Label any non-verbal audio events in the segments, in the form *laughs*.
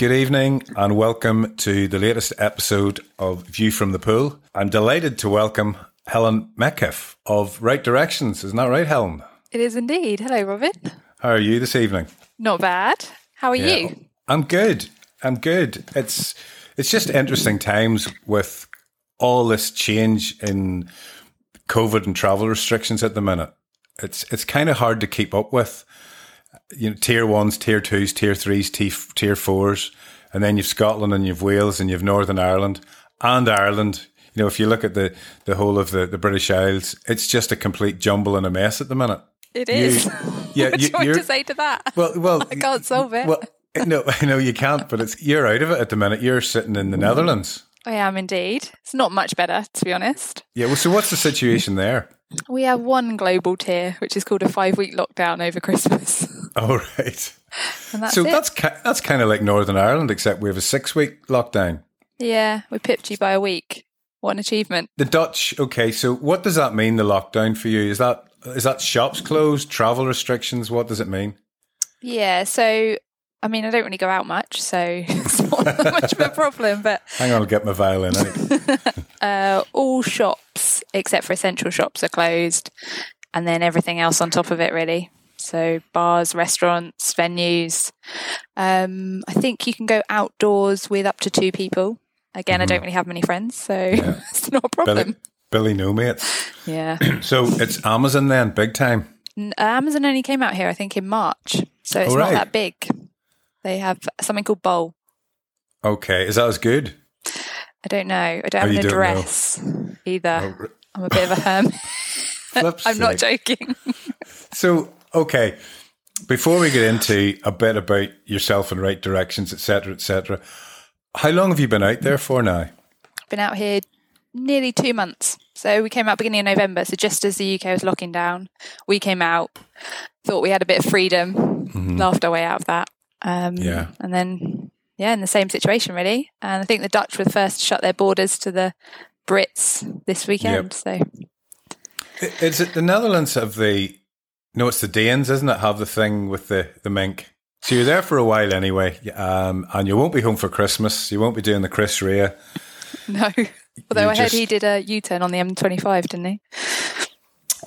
Good evening and welcome to the latest episode of View from the Pool. I'm delighted to welcome Helen Metcalf of Right Directions. Isn't that right, Helen? It is indeed. Hello, Robin. How are you this evening? Not bad. How are yeah. you? I'm good. I'm good. It's it's just interesting times with all this change in COVID and travel restrictions at the minute. It's it's kind of hard to keep up with. You know, tier ones, tier twos, tier threes, tier fours, and then you've Scotland and you've Wales and you've Northern Ireland and Ireland. You know, if you look at the the whole of the, the British Isles, it's just a complete jumble and a mess at the minute. It is. You, *laughs* *laughs* yeah, what you, do you want to say to that? Well, well, *laughs* I can't solve it. Well, no, I know you can't, but it's you're out of it at the minute. You're sitting in the mm. Netherlands. I am indeed. It's not much better, to be honest. Yeah. Well, so what's the situation there? We have one global tier, which is called a five-week lockdown over Christmas. *laughs* Oh right. That's so it. that's that's kind of like Northern Ireland, except we have a six-week lockdown. Yeah, we pipped you by a week. What an achievement! The Dutch. Okay, so what does that mean? The lockdown for you is that is that shops closed, travel restrictions? What does it mean? Yeah, so I mean, I don't really go out much, so *laughs* it's not much of a problem. But hang on, I'll get my violin. *laughs* uh, all shops except for essential shops are closed, and then everything else on top of it, really. So bars, restaurants, venues. Um, I think you can go outdoors with up to two people. Again, mm-hmm. I don't really have many friends, so yeah. *laughs* it's not a problem. Billy, Billy no mates. Yeah. *clears throat* so it's Amazon then, big time. Amazon only came out here, I think, in March, so it's right. not that big. They have something called bol. Okay, is that as good? I don't know. I don't oh, have an address either. Oh, I'm a bit of a hermit. *laughs* *laughs* I'm not joking. so, okay, before we get into a bit about yourself and right directions, etc., etc., how long have you been out there for now? Been out here nearly two months. So we came out beginning of November. So just as the UK was locking down, we came out, thought we had a bit of freedom, mm-hmm. laughed our way out of that. Um, yeah. And then, yeah, in the same situation, really. And I think the Dutch were the first to shut their borders to the Brits this weekend. Yep. So. Is it the Netherlands of the, no, it's the Danes, isn't it? Have the thing with the, the mink. So you're there for a while anyway, um, and you won't be home for Christmas. You won't be doing the Chris Rea. *laughs* No. Although you I just, heard he did a U turn on the M25, didn't he?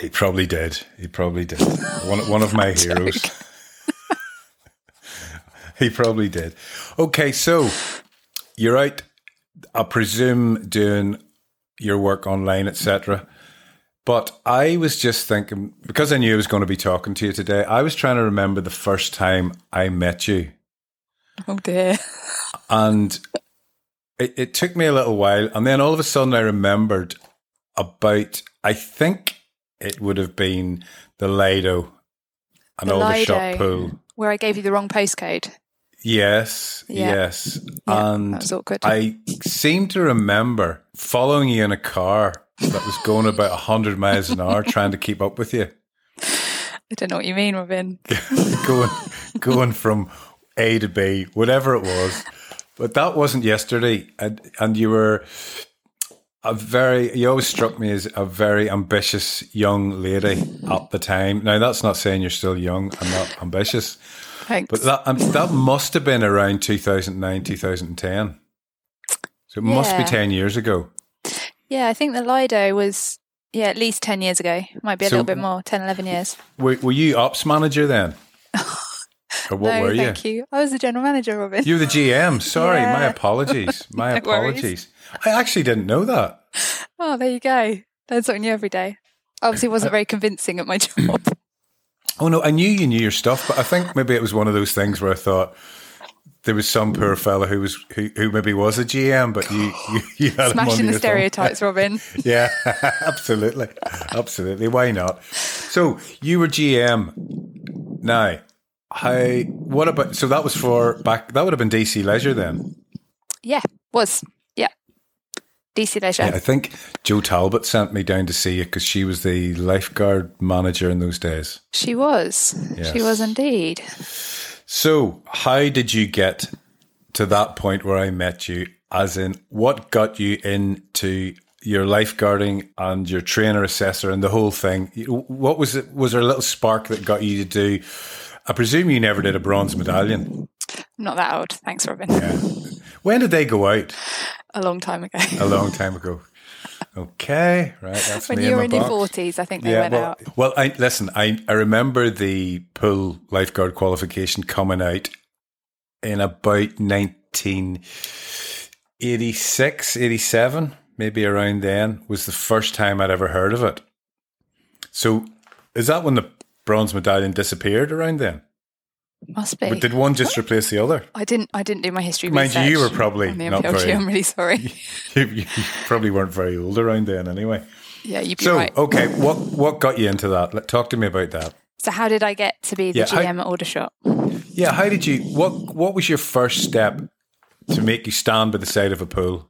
He probably did. He probably did. One, one of my *laughs* heroes. *laughs* he probably did. Okay, so you're out, I presume, doing your work online, etc. But I was just thinking, because I knew I was going to be talking to you today, I was trying to remember the first time I met you. Oh dear. And it, it took me a little while. And then all of a sudden I remembered about, I think it would have been the Lido and all the Aldershot pool. Where I gave you the wrong postcode. Yes, yeah. yes. Yeah, and I seem to remember following you in a car that was going about 100 miles an hour trying to keep up with you. I don't know what you mean, Robin. *laughs* going, going from A to B, whatever it was. But that wasn't yesterday. And, and you were a very, you always struck me as a very ambitious young lady at the time. Now, that's not saying you're still young and not ambitious Thanks. But that um, that must have been around 2009, 2010. So it yeah. must be 10 years ago. Yeah, I think the Lido was, yeah, at least 10 years ago. Might be a so little bit more, 10, 11 years. Were, were you ops manager then? *laughs* or what no, were you? Thank you. I was the general manager, Robin. You were the GM. Sorry, yeah. my apologies. *laughs* My no apologies. Worries. I actually didn't know that. Oh, there you go. Learn something new every day. Obviously, wasn't very convincing at my *laughs* job. Oh no, I knew you knew your stuff, but I think maybe it was one of those things where I thought there was some poor fella who was who, who maybe was a GM, but you you, you had smashing the stereotypes, Robin. *laughs* yeah, *laughs* absolutely, absolutely. Why not? So you were GM. Now, how? What about? So that was for back. That would have been DC Leisure then. Yeah, was DC Leisure. Yeah, I think Joe Talbot sent me down to see you because she was the lifeguard manager in those days. She was. Yes. She was indeed. So, how did you get to that point where I met you? As in, what got you into your lifeguarding and your trainer assessor and the whole thing? What was it? Was there a little spark that got you to do? I presume you never did a bronze medallion. I'm not that old. Thanks, Robin. Yeah. When did they go out? A long time ago. *laughs* A long time ago. Okay, right. That's when me you were in your forties, I think they Yeah, went well, out. well, I listen. I I remember the pool lifeguard qualification coming out in about 1986, 87, maybe around then was the first time I'd ever heard of it. So, is that when the bronze medallion disappeared around then? Must be. But did one just replace the other? I didn't. I didn't do my history. Mind you, you were probably not very- I'm really sorry. *laughs* You, you probably weren't very old around then, anyway. yeah, you'd be So, right. okay, what what got you into that? Talk to me about that. So, how did I get to be the Yeah, how- GM at Aldershot? Yeah, how did you? What What was your first step to make you stand by the side of a pool?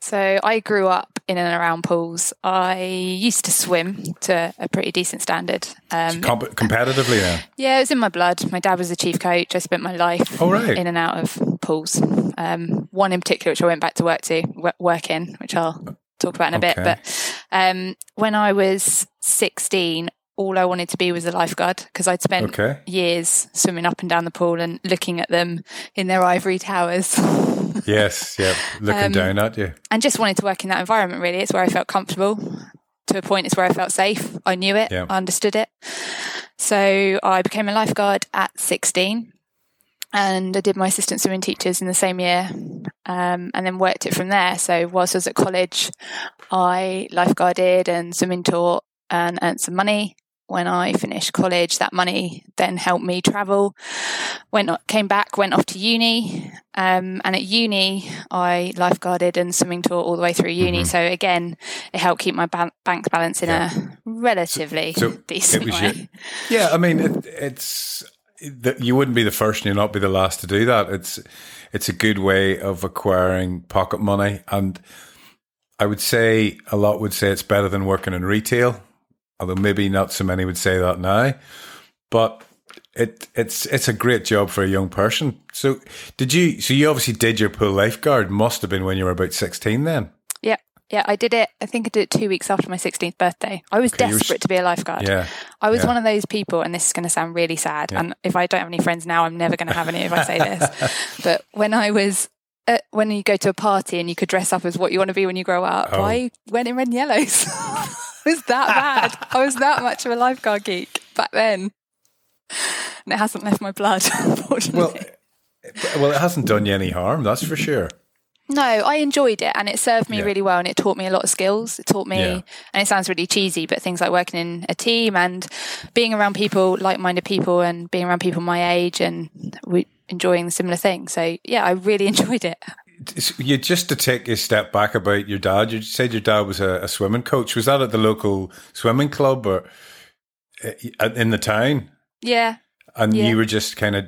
So, I grew up in and around pools. I used to swim to a pretty decent standard. Um, Comp- competitively, then. yeah, it was in my blood. My dad was the chief coach. I spent my life Oh, right. in and out of pools. Um, one in particular, which I went back to work to work in, which I'll talk about in a bit. But um, when I was 16, all I wanted to be was a lifeguard because I'd spent Okay. years swimming up and down the pool and looking at them in their ivory towers *laughs* Yes, yeah, looking Um, down at you. and just wanted to work in that environment really. It's where I felt comfortable. To a point, it's where I felt safe. I knew it, Yeah. I understood it. So I became a lifeguard at 16 and I did my assistant swimming teachers in the same year um, and then worked it from there. So whilst I was at college, I lifeguarded and swimming taught and earned some money. When I finished college, that money then helped me travel. Went came back, went off to uni, um, and at uni I lifeguarded and swimming taught all the way through uni. So again, it helped keep my ban- bank balance in a relatively So decent way. your, yeah. I mean, it, it's that you wouldn't be the first, and you'll not be the last to do that. It's it's a good way of acquiring pocket money, and I would say a lot would say it's better than working in retail, although maybe not so many would say that now. But it it's it's a great job for a young person. So did you? So you obviously did your pool lifeguard. Must have been when you were about sixteen. Then Yeah. Yeah, I did it. I think I did it two weeks after my 16th birthday. I was Okay, desperate to be a lifeguard. yeah, I was yeah. one of those people, and this is going to sound really sad. And if I don't have any friends now, I'm never going to have any if I say this. *laughs* but when I was, uh, when you go to a party and you could dress up as what you want to be when you grow up, Oh. I went in red and yellows. *laughs* *laughs* Was that bad. I was that much of a lifeguard geek back then. And it hasn't left my blood, *laughs* unfortunately. well. Eh, well, it hasn't done you any harm, that's for sure. No, I enjoyed it and it served me Yeah. really well and it taught me a lot of skills. It taught me, Yeah. and it sounds really cheesy, but things like working in a team and being around people, like minded people, and being around people my age and we, enjoying similar things. So, yeah, I really *laughs* enjoyed it. You just to take a step back about your dad. You said your dad was a, a swimming coach. Was that at the local swimming club or uh, in the town? Yeah. And Yeah. you were just kind of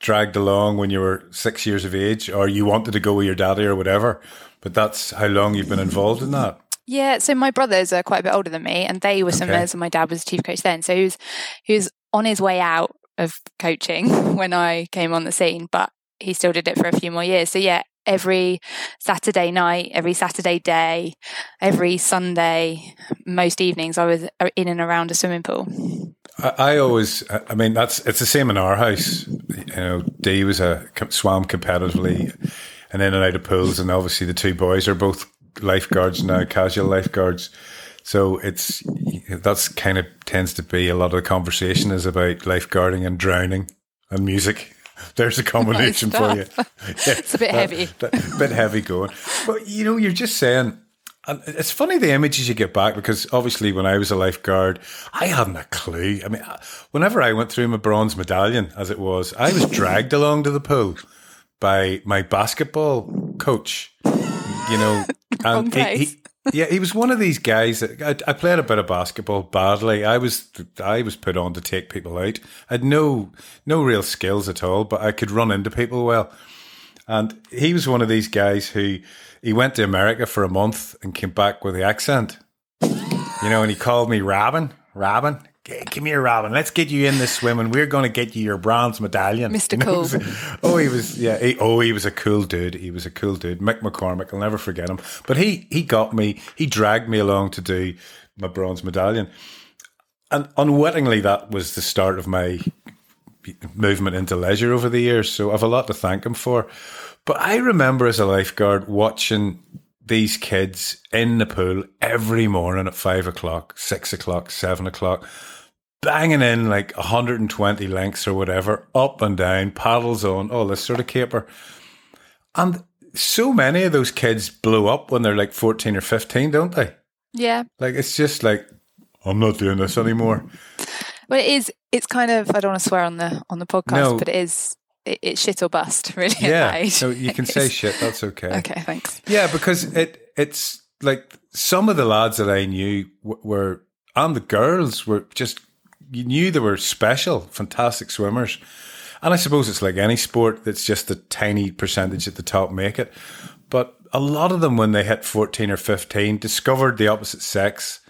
dragged along when you were six years of age, or you wanted to go with your daddy or whatever. But that's how long you've been involved in that. Yeah, so my brothers are quite a bit older than me, and they were swimmers, and my dad was chief coach then. So he was he was on his way out of coaching *laughs* when I came on the scene, but he still did it for a few more years. So yeah, every Saturday night, every Saturday day, every Sunday, most evenings, I was uh, in and around a swimming pool. I, I always, I I mean, that's it's the same in our house. You know, Dee was a swam competitively, and in and out of pools, and obviously the two boys are both lifeguards now, casual lifeguards. So it's that's kind of tends to be a lot of the conversation is about lifeguarding and drowning and music. There's a *laughs* combination for you. *laughs* It's a bit uh, heavy. a bit heavy going. But you know, you're just saying. And it's funny the images you get back because obviously when I was a lifeguard, I hadn't a clue. I mean, whenever I went through my bronze medallion, as it was, I was dragged *laughs* along to the pool by my basketball coach. You know, and he, he, yeah, he was one of these guys that I, I played a bit of basketball badly. I was I was put on to take people out. I had no no real skills at all, but I could run into people well. And he was one of these guys who he went to America for a month and came back with the accent. You know, and he called me Robin. Robin, "G- come here, Robin. Let's get you in this and We're going to get you your bronze medallion. Mr. You know, Cool. oh, he was yeah. He, oh, he was a cool dude. He was a cool dude. Mick McCormick. I'll never forget him. But he he got me. He dragged me along to do my bronze medallion, and unwittingly, that was the start of my movement into leisure over the years. So I've a lot to thank him for. But I remember as a lifeguard watching these kids in the pool every morning at five o'clock, six o'clock, seven o'clock, banging in like 120 lengths or whatever, up and down, paddles on, all this sort of caper. And so many of those kids blow up when they're like 14 or 15, don't they? Yeah. Like, it's just like, I'm not doing this anymore. Well, it is. It's kind of. I don't want to swear on the on the podcast, no. but it is. It, it's shit or bust, *laughs* really. Yeah. So you can *laughs* say shit. That's okay. Okay. Thanks. Yeah, because it it's like some of the lads that I knew were and the girls were just you knew they were special, fantastic swimmers. And I suppose it's like any sport that's just a tiny percentage at the top make it. But a lot of them, when they hit 14 or 15, discovered the opposite sex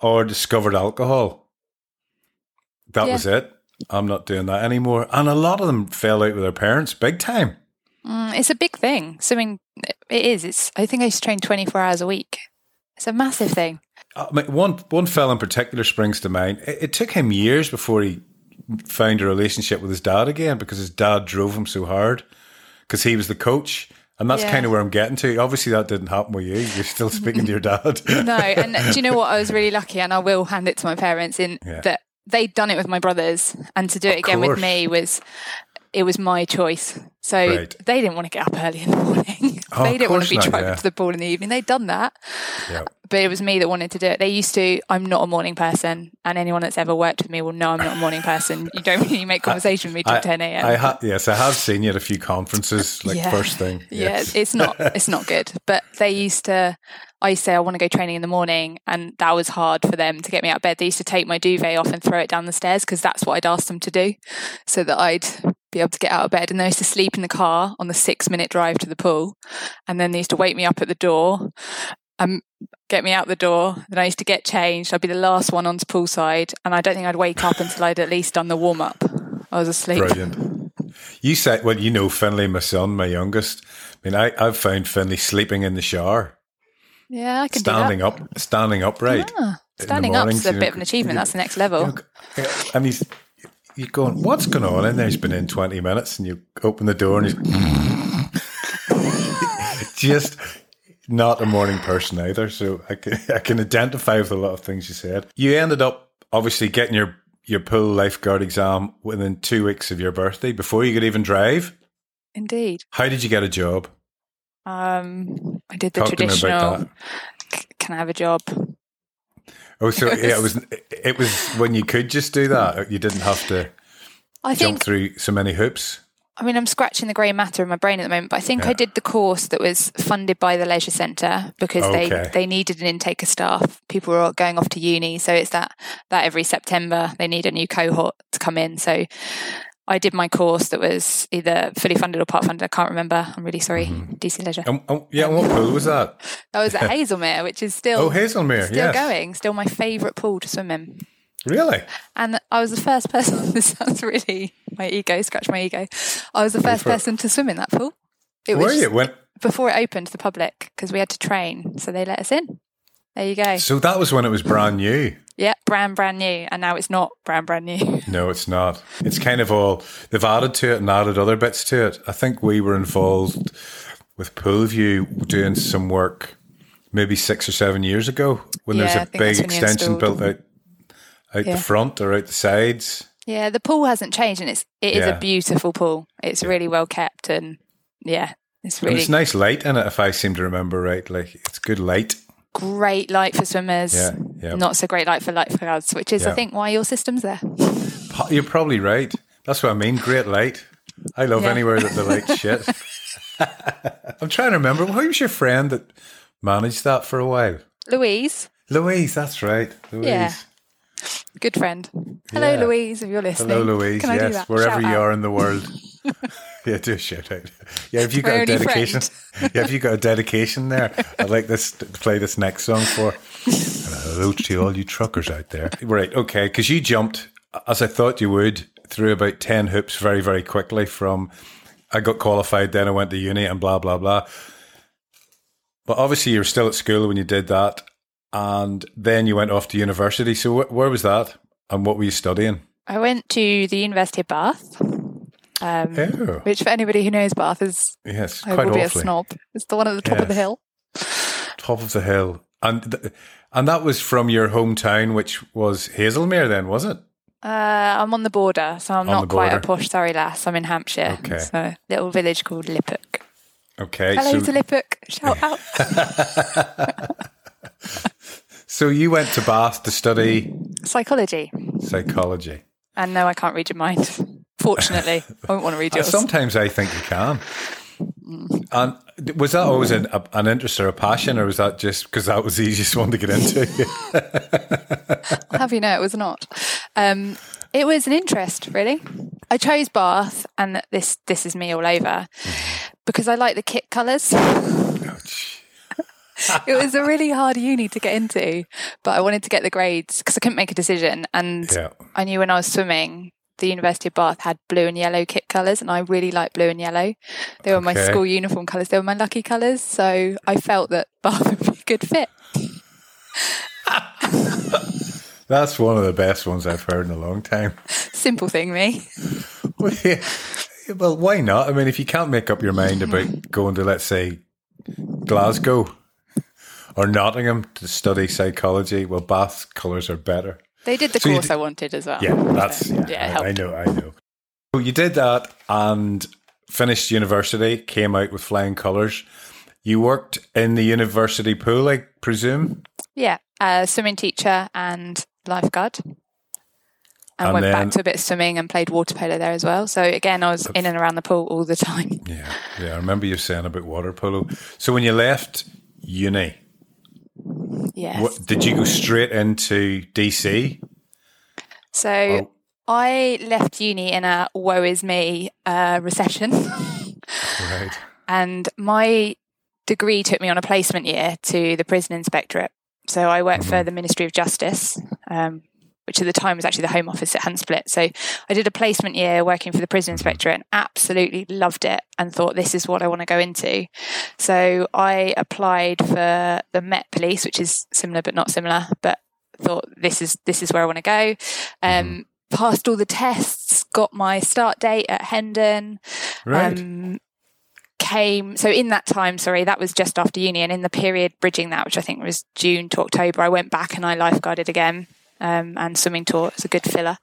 or discovered alcohol. That yeah. was it. I'm not doing that anymore. And a lot of them fell out with their parents big time. Mm, it's a big thing. Swimming, it is. It's. I think I used to train 24 hours a week. It's a massive thing. Uh, one one fella in particular springs to mind. It, it, took him years before he found a relationship with his dad again because his dad drove him so hard because he was the coach. And that's yeah. kind of where I'm getting to. Obviously, that didn't happen with you. You're still speaking to your dad. *laughs* no, and do you know what? I was really lucky, and I will hand it to my parents in yeah. that they'd done it with my brothers, and to do it again with me was it was my choice. So right. they didn't want to get up early in the morning. *laughs* Oh, they didn't want to be driving yeah. to the ball in the evening. They'd done that. Yep. But it was me that wanted to do it. They used to, I'm not a morning person. And anyone that's ever worked with me will know I'm not a morning person. You don't really make *laughs* conversation with me till 10 a.m. I ha- yes, I have seen you at a few conferences, like yeah. first thing. Yes. Yeah, it's not, *laughs* it's not good. But they used to, I used to say I want to go training in the morning, and that was hard for them to get me out of bed. They used to take my duvet off and throw it down the stairs because that's what I'd asked them to do, so that I'd be able to get out of bed. And they used to sleep in the car on the six minute drive to the pool, and then they used to wake me up at the door and get me out the door. Then I used to get changed. I'd be the last one onto poolside, and I don't think I'd wake up until I'd at least done the warm up. I was asleep. Brilliant. You said, well, you know, Finley, my son, my youngest. I mean, I, I've found Finley sleeping in the shower. Yeah, I can standing up, standing upright. Ah, standing up is a bit of an achievement. That's the next level. You know, and he's you're going, what's going on in there? He's been in twenty minutes, and you open the door, and he's *laughs* just not a morning person either. So I can I can identify with a lot of things you said. You ended up obviously getting your your pool lifeguard exam within two weeks of your birthday before you could even drive. Indeed. How did you get a job? Um, I did the Talk traditional. Can I have a job? Oh, so it was, yeah, it was. It was when you could just do that. You didn't have to I jump think, through so many hoops. I mean, I'm scratching the grey matter in my brain at the moment, but I think yeah. I did the course that was funded by the leisure centre because okay. they they needed an intake of staff. People were going off to uni, so it's that that every September they need a new cohort to come in. So I did my course that was either fully funded or part funded. I can't remember. I'm really sorry. Mm-hmm. DC Leisure. Um, um, yeah, what pool was that? That was at Haslemere, which is still oh Haslemere, still yes. going. Still my favourite pool to swim in. Really? And I was the first person. *laughs* This sounds really my ego. Scratch my ego. I was the first person to swim in that pool. It Were was you? When before it opened to the public because we had to train, so they let us in. There you go. So that was when it was brand new. Yeah, brand brand new, and now it's not brand brand new. *laughs* No, it's not. It's kind of all they've added to it and added other bits to it. I think we were involved with Poolview doing some work maybe six or seven years ago when yeah, there's a big extension built out out yeah. the front or out the sides. Yeah, the pool hasn't changed, and it's it is yeah. a beautiful pool. It's really well kept, and yeah, it's really. And it's nice light in it, if I seem to remember right. Like it's good light great light for swimmers, yeah, yeah. not so great light for light for lifeguards, which is. I think, why your system's there. You're probably right. That's what I mean. Great light. I love anywhere that the light's shit. *laughs* I'm trying to remember. Who was your friend that managed that for a while? Louise. Louise, that's right. Louise. Yeah. Good friend. Hello, yeah. Louise, if you're listening. Hello, Louise. Can yes, wherever Shout you out. are in the world. *laughs* yeah, do a shout out. Yeah, if you got a dedication, *laughs* yeah, if you got a dedication there, I'd like this to play this next song for. And hello to all you truckers out there. Right, okay, because you jumped as I thought you would through about ten hoops very, very quickly. From I got qualified, then I went to uni, and blah blah blah. But obviously, you were still at school when you did that, and then you went off to university. So wh- where was that, and what were you studying? I went to the University of Bath. Um, Oh. Which, for anybody who knows Bath, is Yes, I quite will be a snob. It's the one at the top of the hill. Top of the hill. And th- and that was from your hometown, which was Haslemere then, was it? Uh, I'm on the border, so I'm On not quite a posh Surrey lass. I'm in Hampshire. Okay. So little village called Liphook. Okay. Hello so, to Liphook. Shout out. *laughs* so you went to Bath to study Psychology. psychology. And no, I can't read your mind. Fortunately, I don't want to read *laughs* Uh, yours. Sometimes I think you can. And was that always an, a, an interest or a passion, or was that just because that was the easiest one to get into? *laughs* I'll have you know it was not. Um, it was an interest, really. I chose Bath, and this this is me all over because I like the kit colours. Oh, *laughs* it was a really hard uni to get into, but I wanted to get the grades because I couldn't make a decision. And yeah. I knew when I was swimming, the University of Bath had blue and yellow kit colours, and I really like blue and yellow. They were my school uniform colours. They were my lucky colours, so I felt that *laughs* Bath would be a good fit. *laughs* That's one of the best ones I've heard in a long time. Simple thing, me. Well, yeah. Well, why not? I mean, if you can't make up your mind about going to, let's say, Glasgow or Nottingham to study psychology, well, Bath's colours are better. They did the So course I wanted as well. Yeah, that's So, yeah. yeah, I. I know, I know. So you did that and finished university, came out with flying colours. You worked in the university pool, I presume. Yeah, uh, swimming teacher and lifeguard. And, And went then- back to a bit of swimming and played water polo there as well. So again, I was in and around the pool all the time. *laughs* Yeah, yeah. I remember you saying about water polo. So when you left uni, Yes. what, did you go straight into DC? So Oh. I left uni in a woe is me uh, recession. Right. *laughs* and my degree took me on a placement year to the prison inspectorate. So I worked for the Ministry of Justice, um, which at the time was actually the Home Office at Handsplit. So I did a placement year working for the prison inspectorate and absolutely loved it and thought this is what I want to go into. So I applied for the Met Police, which is similar but not similar, but thought this is this is where I want to go. Um, Passed all the tests, got my start date at Hendon Right. um, came so in that time sorry that was just after uni and in the period bridging that which i think was june to october i went back and i lifeguarded again um, and swimming taught as a good filler.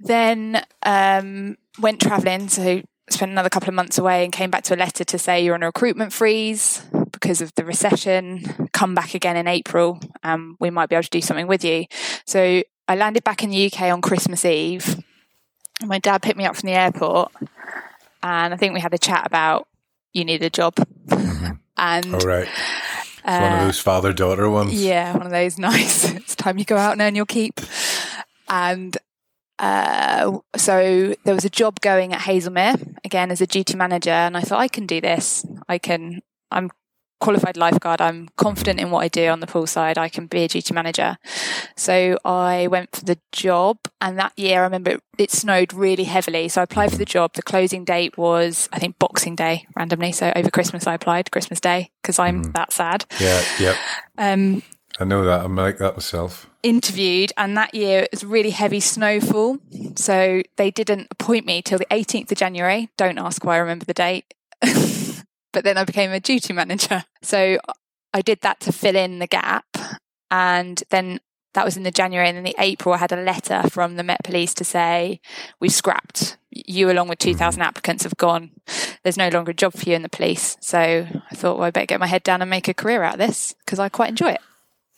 Then um, went travelling so spent another couple of months away and came back to a letter to say you're on a recruitment freeze because of the recession come back again in april um, we might be able to do something with you. So i landed back in the uk on christmas eve. My dad picked me up from the airport and I think we had a chat about you need a job. *laughs* and All right. It's one of those father daughter ones. Uh, yeah, one of those *laughs* nice. it's time you go out and earn your keep. And uh, so there was a job going at Haslemere again as a duty manager, and I thought I can do this. I can. I'm qualified lifeguard. I'm confident in what I do on the pool side. I can be a duty manager. So I went for the job, and that year I remember it, it snowed really heavily. So I applied for the job. The closing date was I think Boxing Day randomly. So over Christmas I applied Christmas Day because I'm that sad. Yeah, yep. Um, I know that. I'm like that myself. interviewed and that year it was really heavy snowfall so they didn't appoint me till the 18th of january don't ask why i remember the date *laughs* but then i became a duty manager so i did that to fill in the gap and then that was in the january and then the april i had a letter from the met police to say we've scrapped you along with 2000 mm-hmm. applicants have gone there's no longer a job for you in the police so i thought well i better get my head down and make a career out of this because i quite enjoy it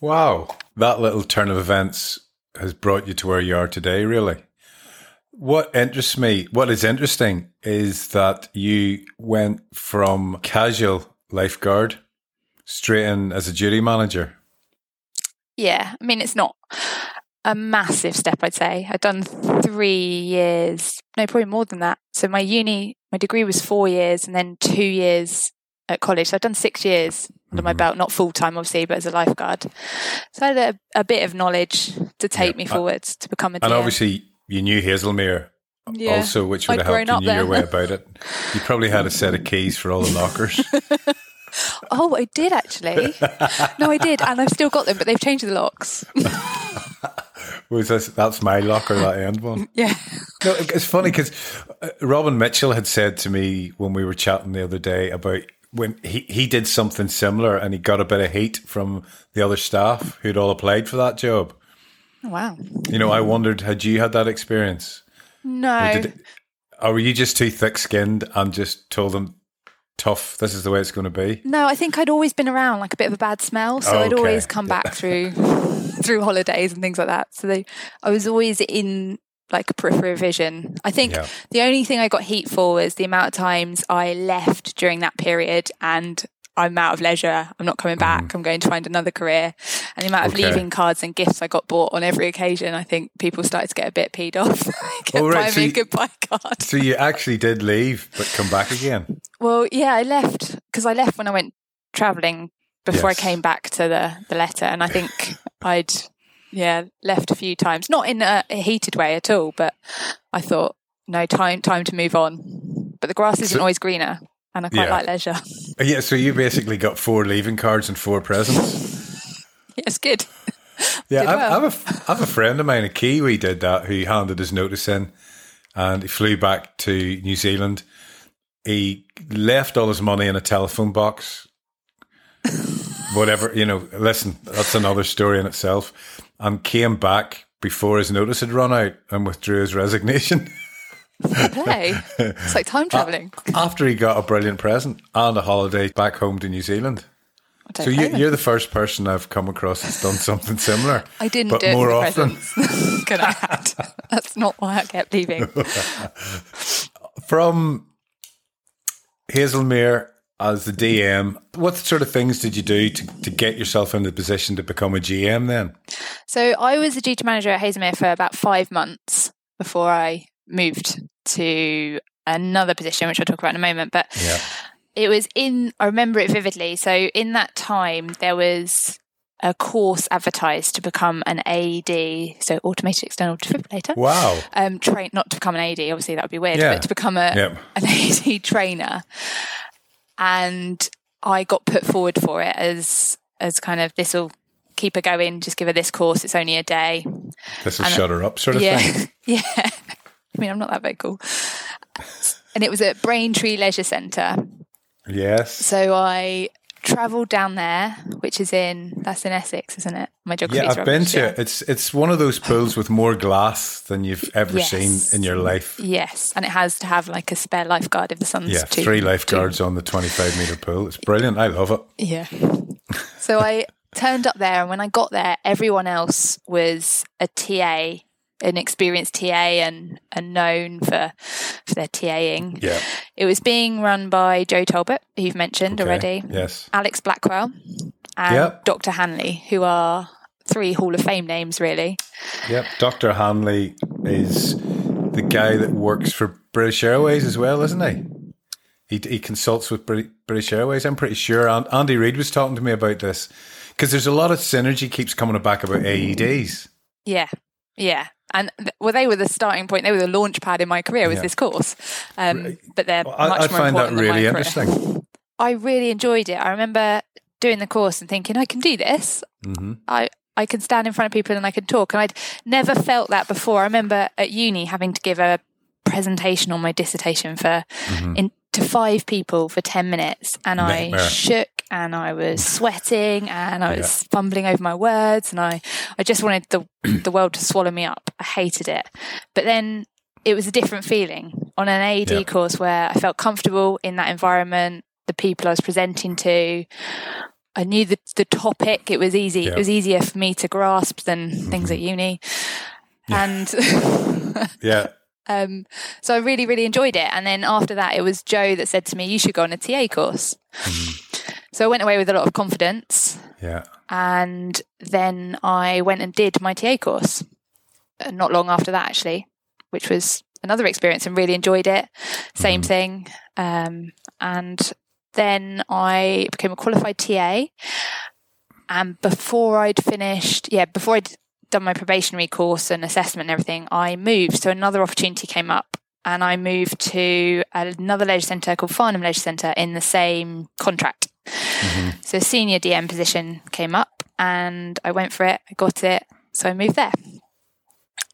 Wow. That little turn of events has brought you to where you are today, really. What interests me, what is interesting is that you went from casual lifeguard straight in as a duty manager. Yeah, I mean, it's not a massive step, I'd say. I'd done three years, no, probably more than that. So my uni, my degree was four years and then two years at college. So I've done six years under my mm-hmm. belt, not full time, obviously, but as a lifeguard. So I had a, a bit of knowledge to take Yeah. me forwards to become a DM. And obviously, you knew Haslemere Yeah. also, which would I'd have helped you knew your way about it. You probably had a set of *laughs* keys for all the lockers. *laughs* Oh, I did actually. no, I did, and I've still got them, but they've changed the locks. *laughs* was this, that's my locker, that end one. *laughs* Yeah. No, it's funny because uh, Robin Mitchell had said to me when we were chatting the other day about when he, he did something similar and he got a bit of heat from the other staff who'd all applied for that job. Oh, wow. You know, I wondered, had you had that experience? No. Or, did, or were you just too thick skinned and just told them, tough, this is the way it's going to be? No, I think I'd always been around like a bit of a bad smell. So I'd always come back through *laughs* through holidays and things like that. So they, I was always in like peripheral vision. I think Yeah. the only thing I got heat for was the amount of times I left during that period and I'm out of leisure. I'm not coming back. I'm going to find another career. And the amount of Mm. Okay. leaving cards and gifts I got bought on every occasion, I think people started to get a bit peed off. *laughs* Oh, right, so me a goodbye *laughs* card. So you actually did leave, but come back again? Well, yeah, I left because I left when I went traveling before Yes. I came back to the the letter, and I think *laughs* I'd yeah left a few times, not in a, a heated way at all, but I thought no time time to move on. But the grass isn't So- always greener, and I quite Yeah. like leisure. Oh, yeah, so you basically got four leaving cards and four presents. *laughs* yes, good. Yeah, I've, well. I've, a, I have a friend of mine, a Kiwi, did that who handed his notice in and he flew back to New Zealand. He left all his money in a telephone box. Whatever, you know, listen, that's another story in itself. And came back before his notice had run out and withdrew his resignation *laughs* Play. It's like time *laughs* traveling. after he got a brilliant present and a holiday back home to New Zealand. So you, you're the first person I've come across that's done something similar. *laughs* I didn't but do it more often. *laughs* Can I add? That's not why I kept leaving. From Haslemere as the DM, what sort of things did you do to, to get yourself in the position to become a GM then? So I was a duty manager at Haslemere for about five months before I moved to another position, which I'll talk about in a moment. But Yeah. it was in, I remember it vividly. So in that time, there was a course advertised to become an AED, so automated external defibrillator. Wow. Um, train not to become an AED, obviously that would be weird, Yeah. but to become a Yep. an *laughs* AED trainer, and I got put forward for it as as kind of this will keep her going. Just give her this course. It's only a day. This will And- shut her up sort of yeah, thing. *laughs* yeah. I mean, I'm not that vocal. And it was at Braintree Leisure Centre. Yes. So I travelled down there, which is in that's in Essex, isn't it? My geography. Yeah, I've been to it. It's it's one of those pools with more glass than you've ever Yes. seen in your life. Yes, and it has to have like a spare lifeguard if the sun's Yeah, too three lifeguards on the 25 meter pool. It's brilliant. I love it. Yeah. so I turned up there, and when I got there, everyone else was a TA, an experienced TA, and and known for for their TAing. Yeah. It was being run by Joe Talbot, who you've mentioned Okay. already, Yes. Alex Blackwell, and Yep. Dr. Hanley, who are three Hall of Fame names, really. Yep. Dr. Hanley is the guy that works for British Airways as well, isn't he? He, he consults with British Airways. I'm pretty sure. Andy Reid was talking to me about this because there's a lot of synergy keeps coming back about AEDs. Yeah, yeah. And th- well, they were the starting point. They were the launch pad in my career. Was Yeah. this course? Um, but they're I, much I more find that important than my really career. interesting. *laughs* I really enjoyed it. I remember doing the course and thinking, I can do this. hmm I I can stand in front of people and I can talk. And I'd never felt that before. I remember at uni having to give a presentation on my dissertation for Mm-hmm. in, to five people for ten minutes, and Nightmare. I shook and I was *laughs* sweating and I was fumbling over my words, and I I just wanted the *clears throat* the world to swallow me up. I hated it, but then. It was a different feeling on an AED Yeah. course where I felt comfortable in that environment, the people I was presenting to, I knew the the topic. It was easy. Yeah. It was easier for me to grasp than things at uni. And *laughs* Yeah. um, so I really, really enjoyed it. And then after that, it was Joe that said to me, "You should go on a TA course." So I went away with a lot of confidence, Yeah. and then I went and did my TA course. Uh, Not long after that, actually, which was another experience and really enjoyed it. Same thing. Um, and then I became a qualified TA. And before I'd finished, yeah, before I'd done my probationary course and assessment and everything, I moved. So another opportunity came up and I moved to another leisure centre called Farnham Leisure Centre in the same contract. Mm-hmm. So a senior DM position came up and I went for it, I got it, so I moved there.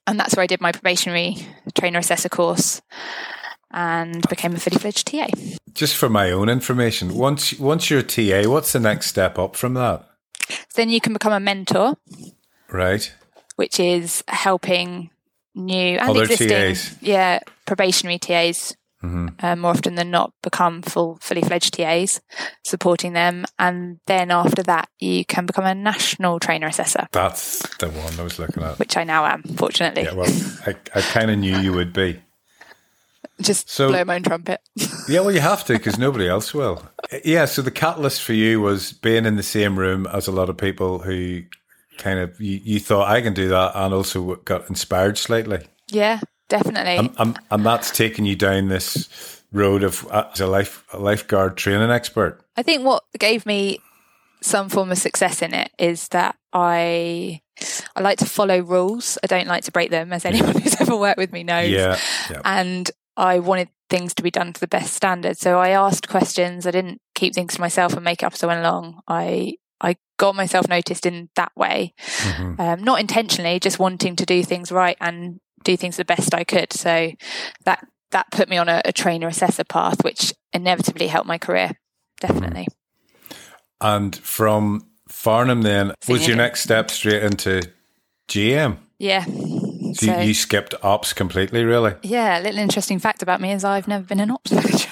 and that's where I did my probationary trainer assessor course and became a fully fledged TA. Just for my own information, once once you're a TA, what's the next step up from that? So then you can become a mentor, Right. which is helping new and Other existing, TAs. yeah, probationary TAs. Mm-hmm. Uh, more often than not, become full, fully fledged TAs, supporting them, and then after that, you can become a national trainer assessor, That's the one I was looking at. which I now am, fortunately. Yeah, well, I, I kind of knew you would be. Just So- blow my own trumpet. *laughs* Yeah, well, you have to because nobody else will. Yeah, so the catalyst for you was being in the same room as a lot of people who kind of you, you thought I can do that, and also got inspired slightly, yeah, definitely. and, and, and that's taken you down this road of uh, as a life a lifeguard training expert. I think what gave me some form of success in it is that I I like to follow rules. I don't like to break them, as anyone *laughs* who's ever worked with me knows. Yeah, yeah, And I wanted things to be done to the best standard. So I asked questions. I didn't keep things to myself and make up as I went along. I I got myself noticed in that way, Mhm. um, not intentionally, just wanting to do things right and do things the best I could. So that that put me on a, a trainer assessor path, which inevitably helped my career. Definitely. Mm-hmm. And from Farnham, then was your next step straight into GM? Yeah. So, you, you skipped ops completely, really? yeah, a little interesting fact about me is I've never been an ops *laughs* manager,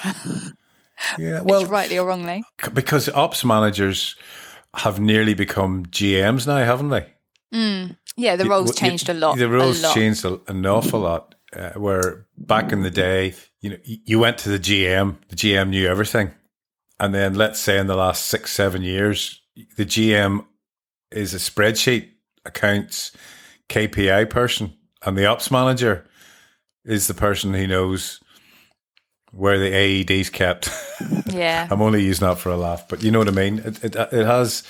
Yeah. which rightly or wrongly. because ops managers have nearly become GMs now, haven't they? Yeah, the roles changed a lot. The roles lot. changed a, an awful lot. Uh, where back in the day, you know, you went to the GM, the GM knew everything, and then let's say in the last six, seven years, the GM is a spreadsheet, accounts, KPI person, and the ops manager is the person who knows where the AED's kept. *laughs* Yeah. I'm only using that for a laugh, but you know what I mean. It, it, it has,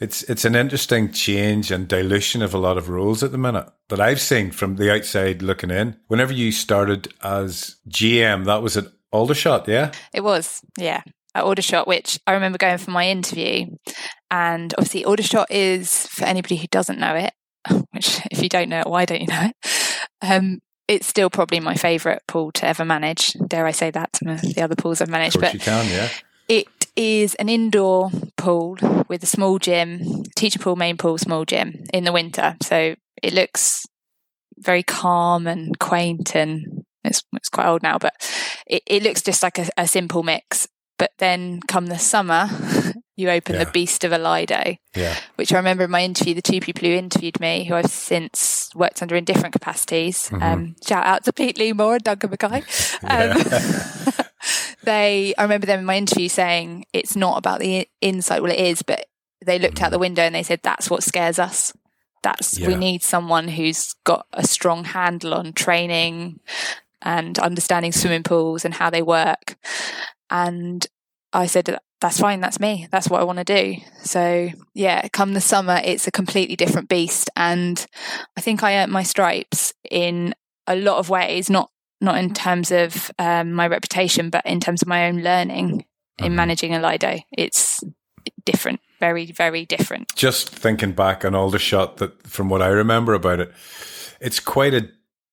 it's it's an interesting change and dilution of a lot of roles at the minute that I've seen from the outside looking in. Whenever you started as GM, that was at Aldershot, yeah. It was, yeah, at Aldershot, which I remember going for my interview. And obviously, Aldershot is, for anybody who doesn't know it, *laughs* which if you don't know it, why don't you know it? Um, it's still probably my favourite pool to ever manage. Dare I say that to the other pools I've Of managed? course But you can, yeah. It is an indoor pool with a small gym, teacher pool, main pool, small gym in the winter. So it looks very calm and quaint and it's, it's quite old now, but it, it looks just like a, a simple mix. But then come the summer, *laughs* you open Yeah. the beast of a Lido, Yeah, which I remember in my interview, the two people who interviewed me, who I've since worked under in different capacities. Mm-hmm. Um, shout out to Pete Leemore and Duncan Mackay. *laughs* Um, *laughs* they, I remember them in my interview saying it's not about the insight. Well, it is, but they looked out the mm. window and they said that's what scares us. That's we need someone who's got a strong handle on training and understanding swimming pools and how they work. And I said, that's fine, that's me. That's what I want to do. So, yeah, come the summer, it's a completely different beast. And I think I earned my stripes in a lot of ways, not not in terms of um, my reputation, but in terms of my own learning in Mhm. managing a Lido. It's different, very, very different. just thinking back on Aldershot, that from what I remember about it, it's quite a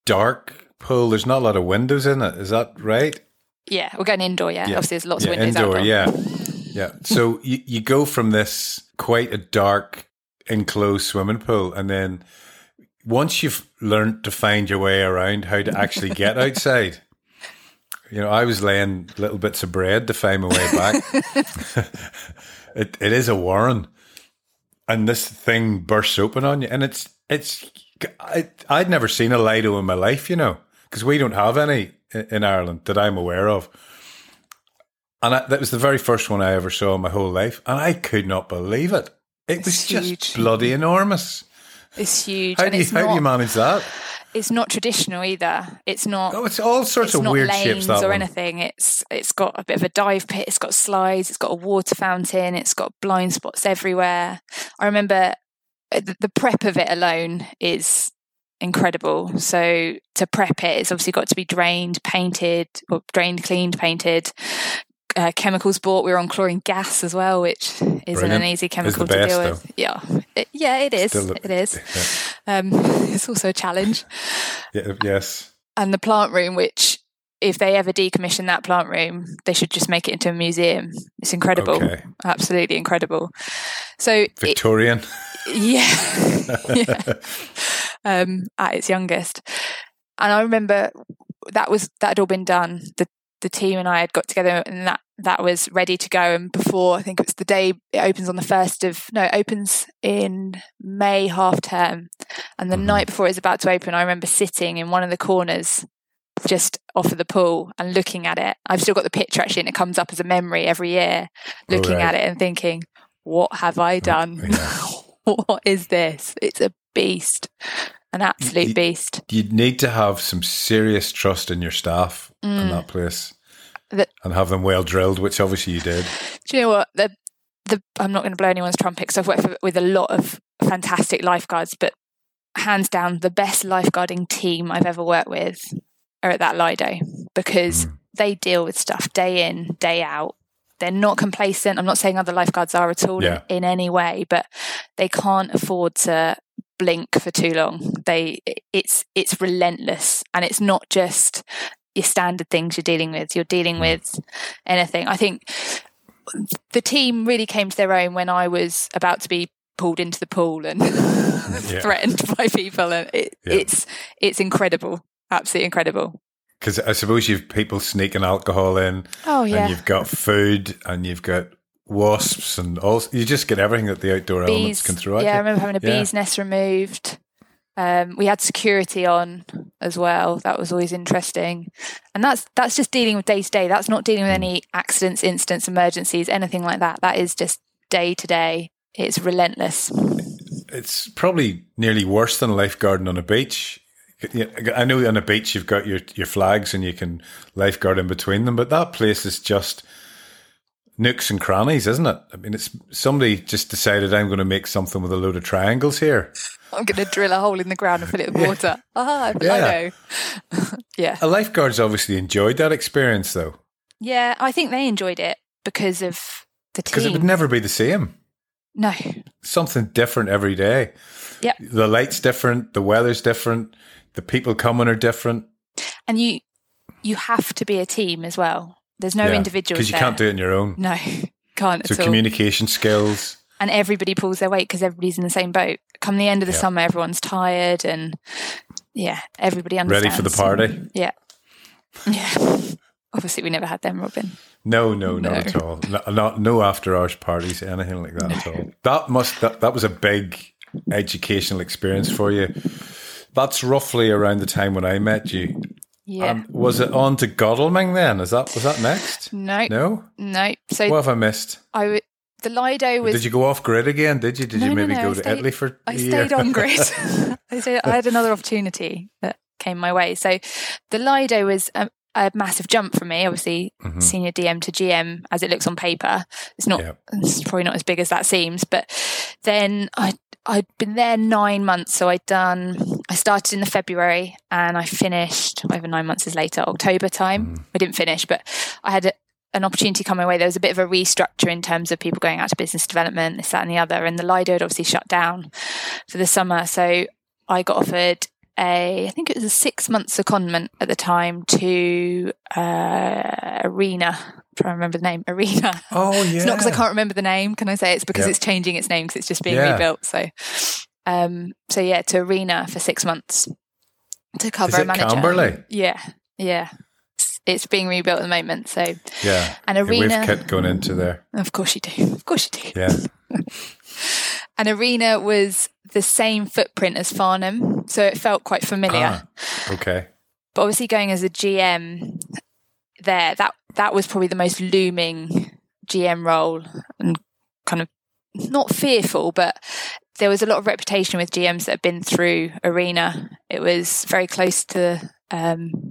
dark pool. There's not a lot of windows in it. Is that right? Yeah, we're going indoor, yeah. Yeah. Obviously, there's lots yeah, of windows indoor, outdoor. yeah, yeah. So you, you go from this quite a dark enclosed swimming pool, and then once you've learned to find your way around how to actually get *laughs* outside, you know, I was laying little bits of bread to find my way back. *laughs* it it is a warren, and this thing bursts open on you, and it's it's. I, I'd never seen a Lido in my life, you know, because we don't have any in Ireland that I'm aware of. And I, that was the very first one I ever saw in my whole life. And I could not believe it. It was It's just huge. bloody enormous. It's huge. How, and do you, it's how do you manage that? it's not traditional either. It's not Oh, it's all sorts it's of not weird lanes shapes. That or one. anything. It's it's got a bit of a dive pit. It's got slides. It's got a water fountain. It's got blind spots everywhere. I remember uh, the, the prep of it alone is incredible. So to prep it, it's obviously got to be drained, painted, or drained, cleaned, painted. Uh, chemicals bought. We were on chlorine gas as well, which isn't Brilliant. an easy chemical to best, deal with. though. Yeah, it, yeah, it is. It is. *laughs* Yeah. Um, it's also a challenge. *laughs* Yeah, yes. And the plant room, which if they ever decommission that plant room, they should just make it into a museum. It's incredible, Okay. absolutely incredible. So it, Victorian. *laughs* yeah, yeah. Um, at its youngest, and I remember that was that had all been done. The the team and I had got together, and that that was ready to go. And before I think it was the day it opens on the first of no, it opens in May half term, and the Mhm. night before it was about to open, I remember sitting in one of the corners. Just off of the pool and looking at it. I've still got the picture actually, and it comes up as a memory every year. Looking right. at it and thinking, "What have I done? yeah. *laughs* what is this? It's a beast, an absolute Y- beast. You'd need to have some serious trust in your staff in Mm. that place That- and have them well drilled, which obviously you did. Do you know what? The, the, I'm not going to blow anyone's trumpet because I've worked for, with a lot of fantastic lifeguards, but hands down, the best lifeguarding team I've ever worked with are at that Lido because Mm. they deal with stuff day in, day out. They're not complacent. I'm not saying other lifeguards are at all Yeah. in any way, but they can't afford to blink for too long. They it's it's relentless and it's not just your standard things you're dealing with. You're dealing Mm. with anything. I think the team really came to their own when I was about to be pulled into the pool and *laughs* threatened by people and it, Yeah. it's it's incredible. Absolutely incredible. Because I suppose you've people sneaking alcohol in, Oh and you've got food, and you've got wasps, and all. You just get everything that the outdoor elements can throw at yeah, I remember having a Yeah. bee's nest removed. Um, we had security on as well. That was always interesting, and that's that's just dealing with day to day. That's not dealing with any accidents, incidents, emergencies, anything like that. That is just day to day. It's relentless. It's probably nearly worse than lifeguarding on a beach. I know on a beach you've got your, your flags and you can lifeguard in between them, but that place is just nooks and crannies, isn't it? I mean, it's somebody just decided I'm going to make something with a load of triangles here. I'm going to drill a hole in the ground and fill it with water. Ah, Yeah. I know. *laughs* yeah, A lifeguard's obviously enjoyed that experience though, yeah. I think they enjoyed it because of the team. because it would never be the same. no, Something different every day. Yeah. The light's different, the weather's different, the people coming are different. and you you have to be a team as well. There's no individual Because you there. can't do it on your own. No, *laughs* can't So at all. communication skills. And everybody pulls their weight because everybody's in the same boat. Come the end of the Yeah. summer, everyone's tired, and yeah, everybody understands. Ready for the party? Yeah, yeah. Obviously, we never had them, Robin. No, no, not No. at all. No, not no after hours parties, anything like that at all. *laughs* That must that, that was a big educational experience for you. That's roughly around the time when I met you. Yeah. Um, was it on to Godalming then? Is that was that next? no, No. no. So What have I missed? I w- the Lido was. Did you go off grid again? Did you? Did No, you maybe no, go I to Italy for I stayed on grid. *laughs* *laughs* I, stayed, I had another opportunity that came my way. So the Lido was a, a massive jump for me. Obviously, Mhm. senior DM to GM as it looks on paper. It's not. Yeah. It's probably not as big as that seems. But then I. I'd been there nine months, so I'd done. I started in the February and I finished. Whatever nine months is later, October time. Mm. I didn't finish, but I had a, an opportunity come my way. There was a bit of a restructure in terms of people going out to business development, this, that, and the other. And the Lido had obviously shut down for the summer. So I got offered a, I think it was a six month secondment at the time to uh, Arena. I'm trying to remember the name, Arena. Oh yeah. *laughs* It's not because I can't remember the name. Can I say it's because Yeah. it's changing its name because it's just being Yeah. rebuilt. So, um, so yeah, to Arena for six months to cover Is a it manager. Camberley? Yeah, yeah. It's, being rebuilt at the moment. So, Yeah. an Yeah, We've arena. kit going into there. Of course you do. Of course you do. Yeah. *laughs* An arena was the same footprint as Farnham, so it felt quite familiar. Ah, okay. But obviously, going as a GM there, that that was probably the most looming GM role, and kind of not fearful, but there was a lot of reputation with GMs that had been through Arena. It was very close to. Um,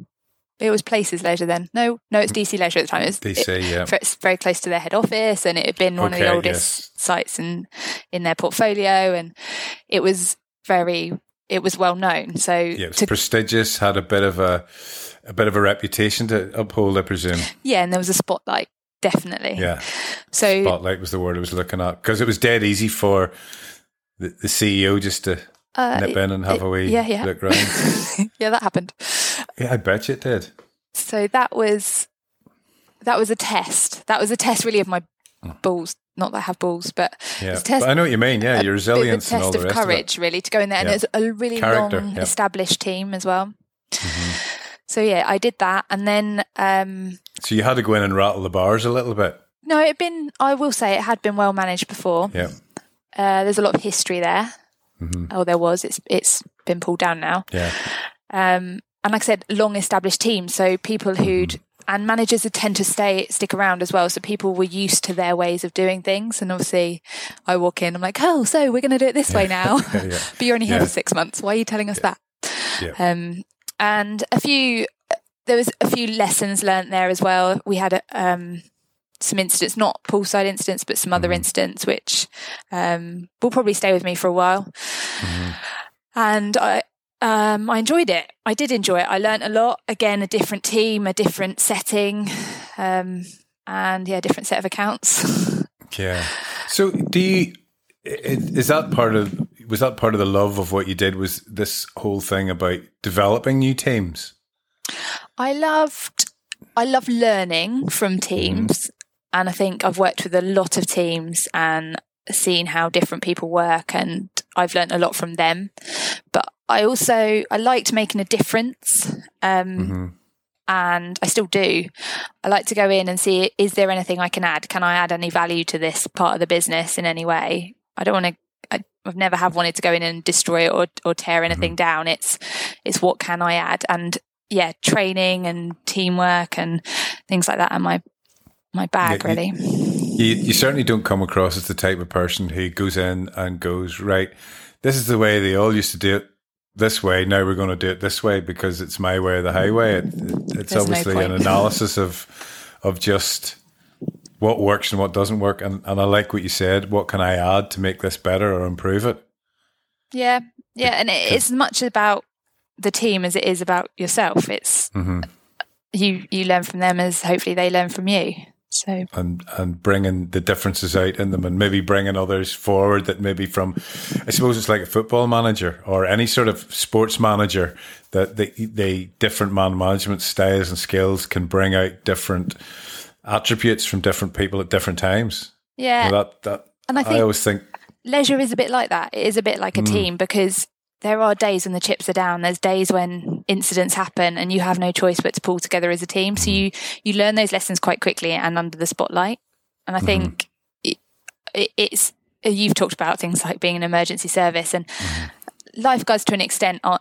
it was Places Leisure then. No, no, it's DC Leisure at the time. It was, it- DC, yeah. it's very close to their head office and it had been one of the Okay, oldest sites in in their portfolio and it was very it was well known so Yeah, it was to, prestigious, had a bit of a a bit of a reputation to uphold, I presume. yeah and there was a spotlight definitely. Yeah. So Spotlight was the word I was looking at because it was dead easy for the, the CEO just to uh, nip in and have a wee yeah, yeah. look round. *laughs* yeah, that happened. Yeah, I bet you it did. So that was that was a test. That was a test really of my balls. Not that I have balls, but Yeah, it's a test but I know what you mean. Yeah, your of a resilience and all test the of courage, really, to go in there. And Yeah. it's a really Character, long yeah. established team as well. Mm-hmm. So yeah, I did that, and then um. So you had to go in and rattle the bars a little bit. no, it had been. I will say it had been well managed before. Yeah, Uh, there's a lot of history there. Oh, there was. It's it's been pulled down now. yeah, Um, and like I said, long established teams. So people who'd and managers would tend to stay stick around as well. So people were used to their ways of doing things. And obviously, I walk in, I'm like, oh, so we're going to do it this way now. *laughs* yeah. *laughs* but you're only here Yeah. for six months. Why are you telling us that? Yeah. Um, and a few, there was a few lessons learnt there as well. We had um, some incidents, not poolside incidents, but some other incidents, which um, will probably stay with me for a while. And I, um, I enjoyed it. I did enjoy it. I learnt a lot. Again, a different team, a different setting, um, and yeah, different set of accounts. *laughs* yeah. So do you? Is that part of? Was that part of the love of what you did? Was this whole thing about developing new teams? I loved I love learning from teams and I think I've worked with a lot of teams and seen how different people work and I've learned a lot from them. But I also I liked making a difference. Um Mm-hmm. and I still do. I like to go in and see is there anything I can add? Can I add any value to this part of the business in any way? I don't want to I, I've never have wanted to go in and destroy it or or tear anything down. It's it's what can I add? And yeah, training and teamwork and things like that are my my bag Yeah, really. You, you certainly don't come across as the type of person who goes in and goes, right, this is the way they all used to do it this way. Now we're going to do it this way because it's my way or the highway. It, it- it's There's no obviously an *laughs* analysis of of just what works and what doesn't work. And, and I like what you said. What can I add to make this better or improve it? Yeah, yeah, and it, it's as much about the team as it is about yourself. It's hmm you you learn from them as hopefully they learn from you. So and and bringing the differences out in them and maybe bringing others forward that maybe from I suppose it's like a football manager or any sort of sports manager that the the different man management styles and skills can bring out different attributes from different people at different times. yeah, Well, that that and I I, always think leisure is a bit like that. It is a bit like a Mm. team because there are days when the chips are down. There's days when incidents happen and you have no choice but to pull together as a team. So you you learn those lessons quite quickly and under the spotlight. And I Mm-hmm. think it, it, it's you've talked about things like being an emergency service and Mm-hmm. lifeguards to an extent are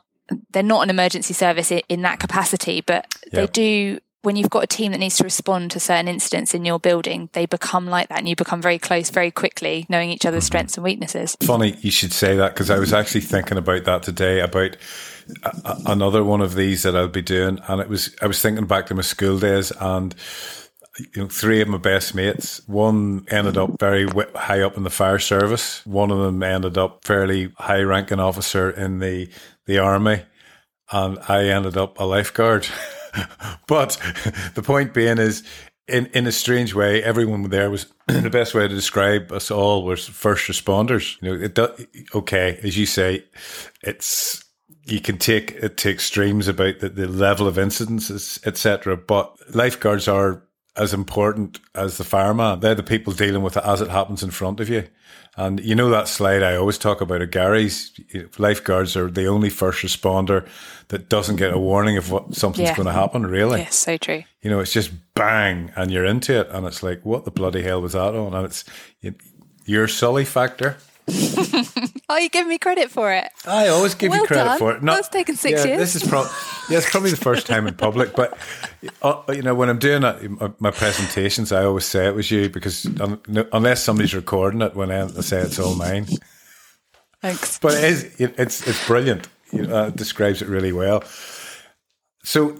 they're not an emergency service i- in that capacity, but Yeah. they do. When you've got a team that needs to respond to certain incidents in your building, they become like that, and you become very close very quickly, knowing each other's strengths and weaknesses. funny you should say that because I was actually thinking about that today about a, another one of these that I'll be doing, and it was I was thinking back to my school days and. You know, three of my best mates. One ended up very high up in the fire service. One of them ended up fairly high ranking officer in the the army, and I ended up a lifeguard. *laughs* *laughs* but the point being is, in in a strange way, everyone there was *clears throat* the best way to describe us all was first responders. You know, it do, okay, as you say, it's you can take it to extremes about the, the level of incidences, etc. But lifeguards are as important as the fireman. They're the people dealing with it as it happens in front of you. And you know that slide I always talk about at Gary's. Lifeguards are the only first responder that doesn't get a warning of what something's Yeah. going to happen. Really, Yes, so true. you know, it's just bang, and you're into it, and it's like, what the bloody hell was that on? And it's your Sully factor. *laughs* Oh, you give me credit for it. I always give Well you credit done. for it. That's taken six yeah, years. This is pro- yeah, it's probably the first time in public, but uh, you know, when I'm doing it, my, presentations, I always say it was you because un- unless somebody's recording it, when I I say it's all mine. Thanks. But it is, it, it's it's brilliant. You know, uh, it describes it really well. So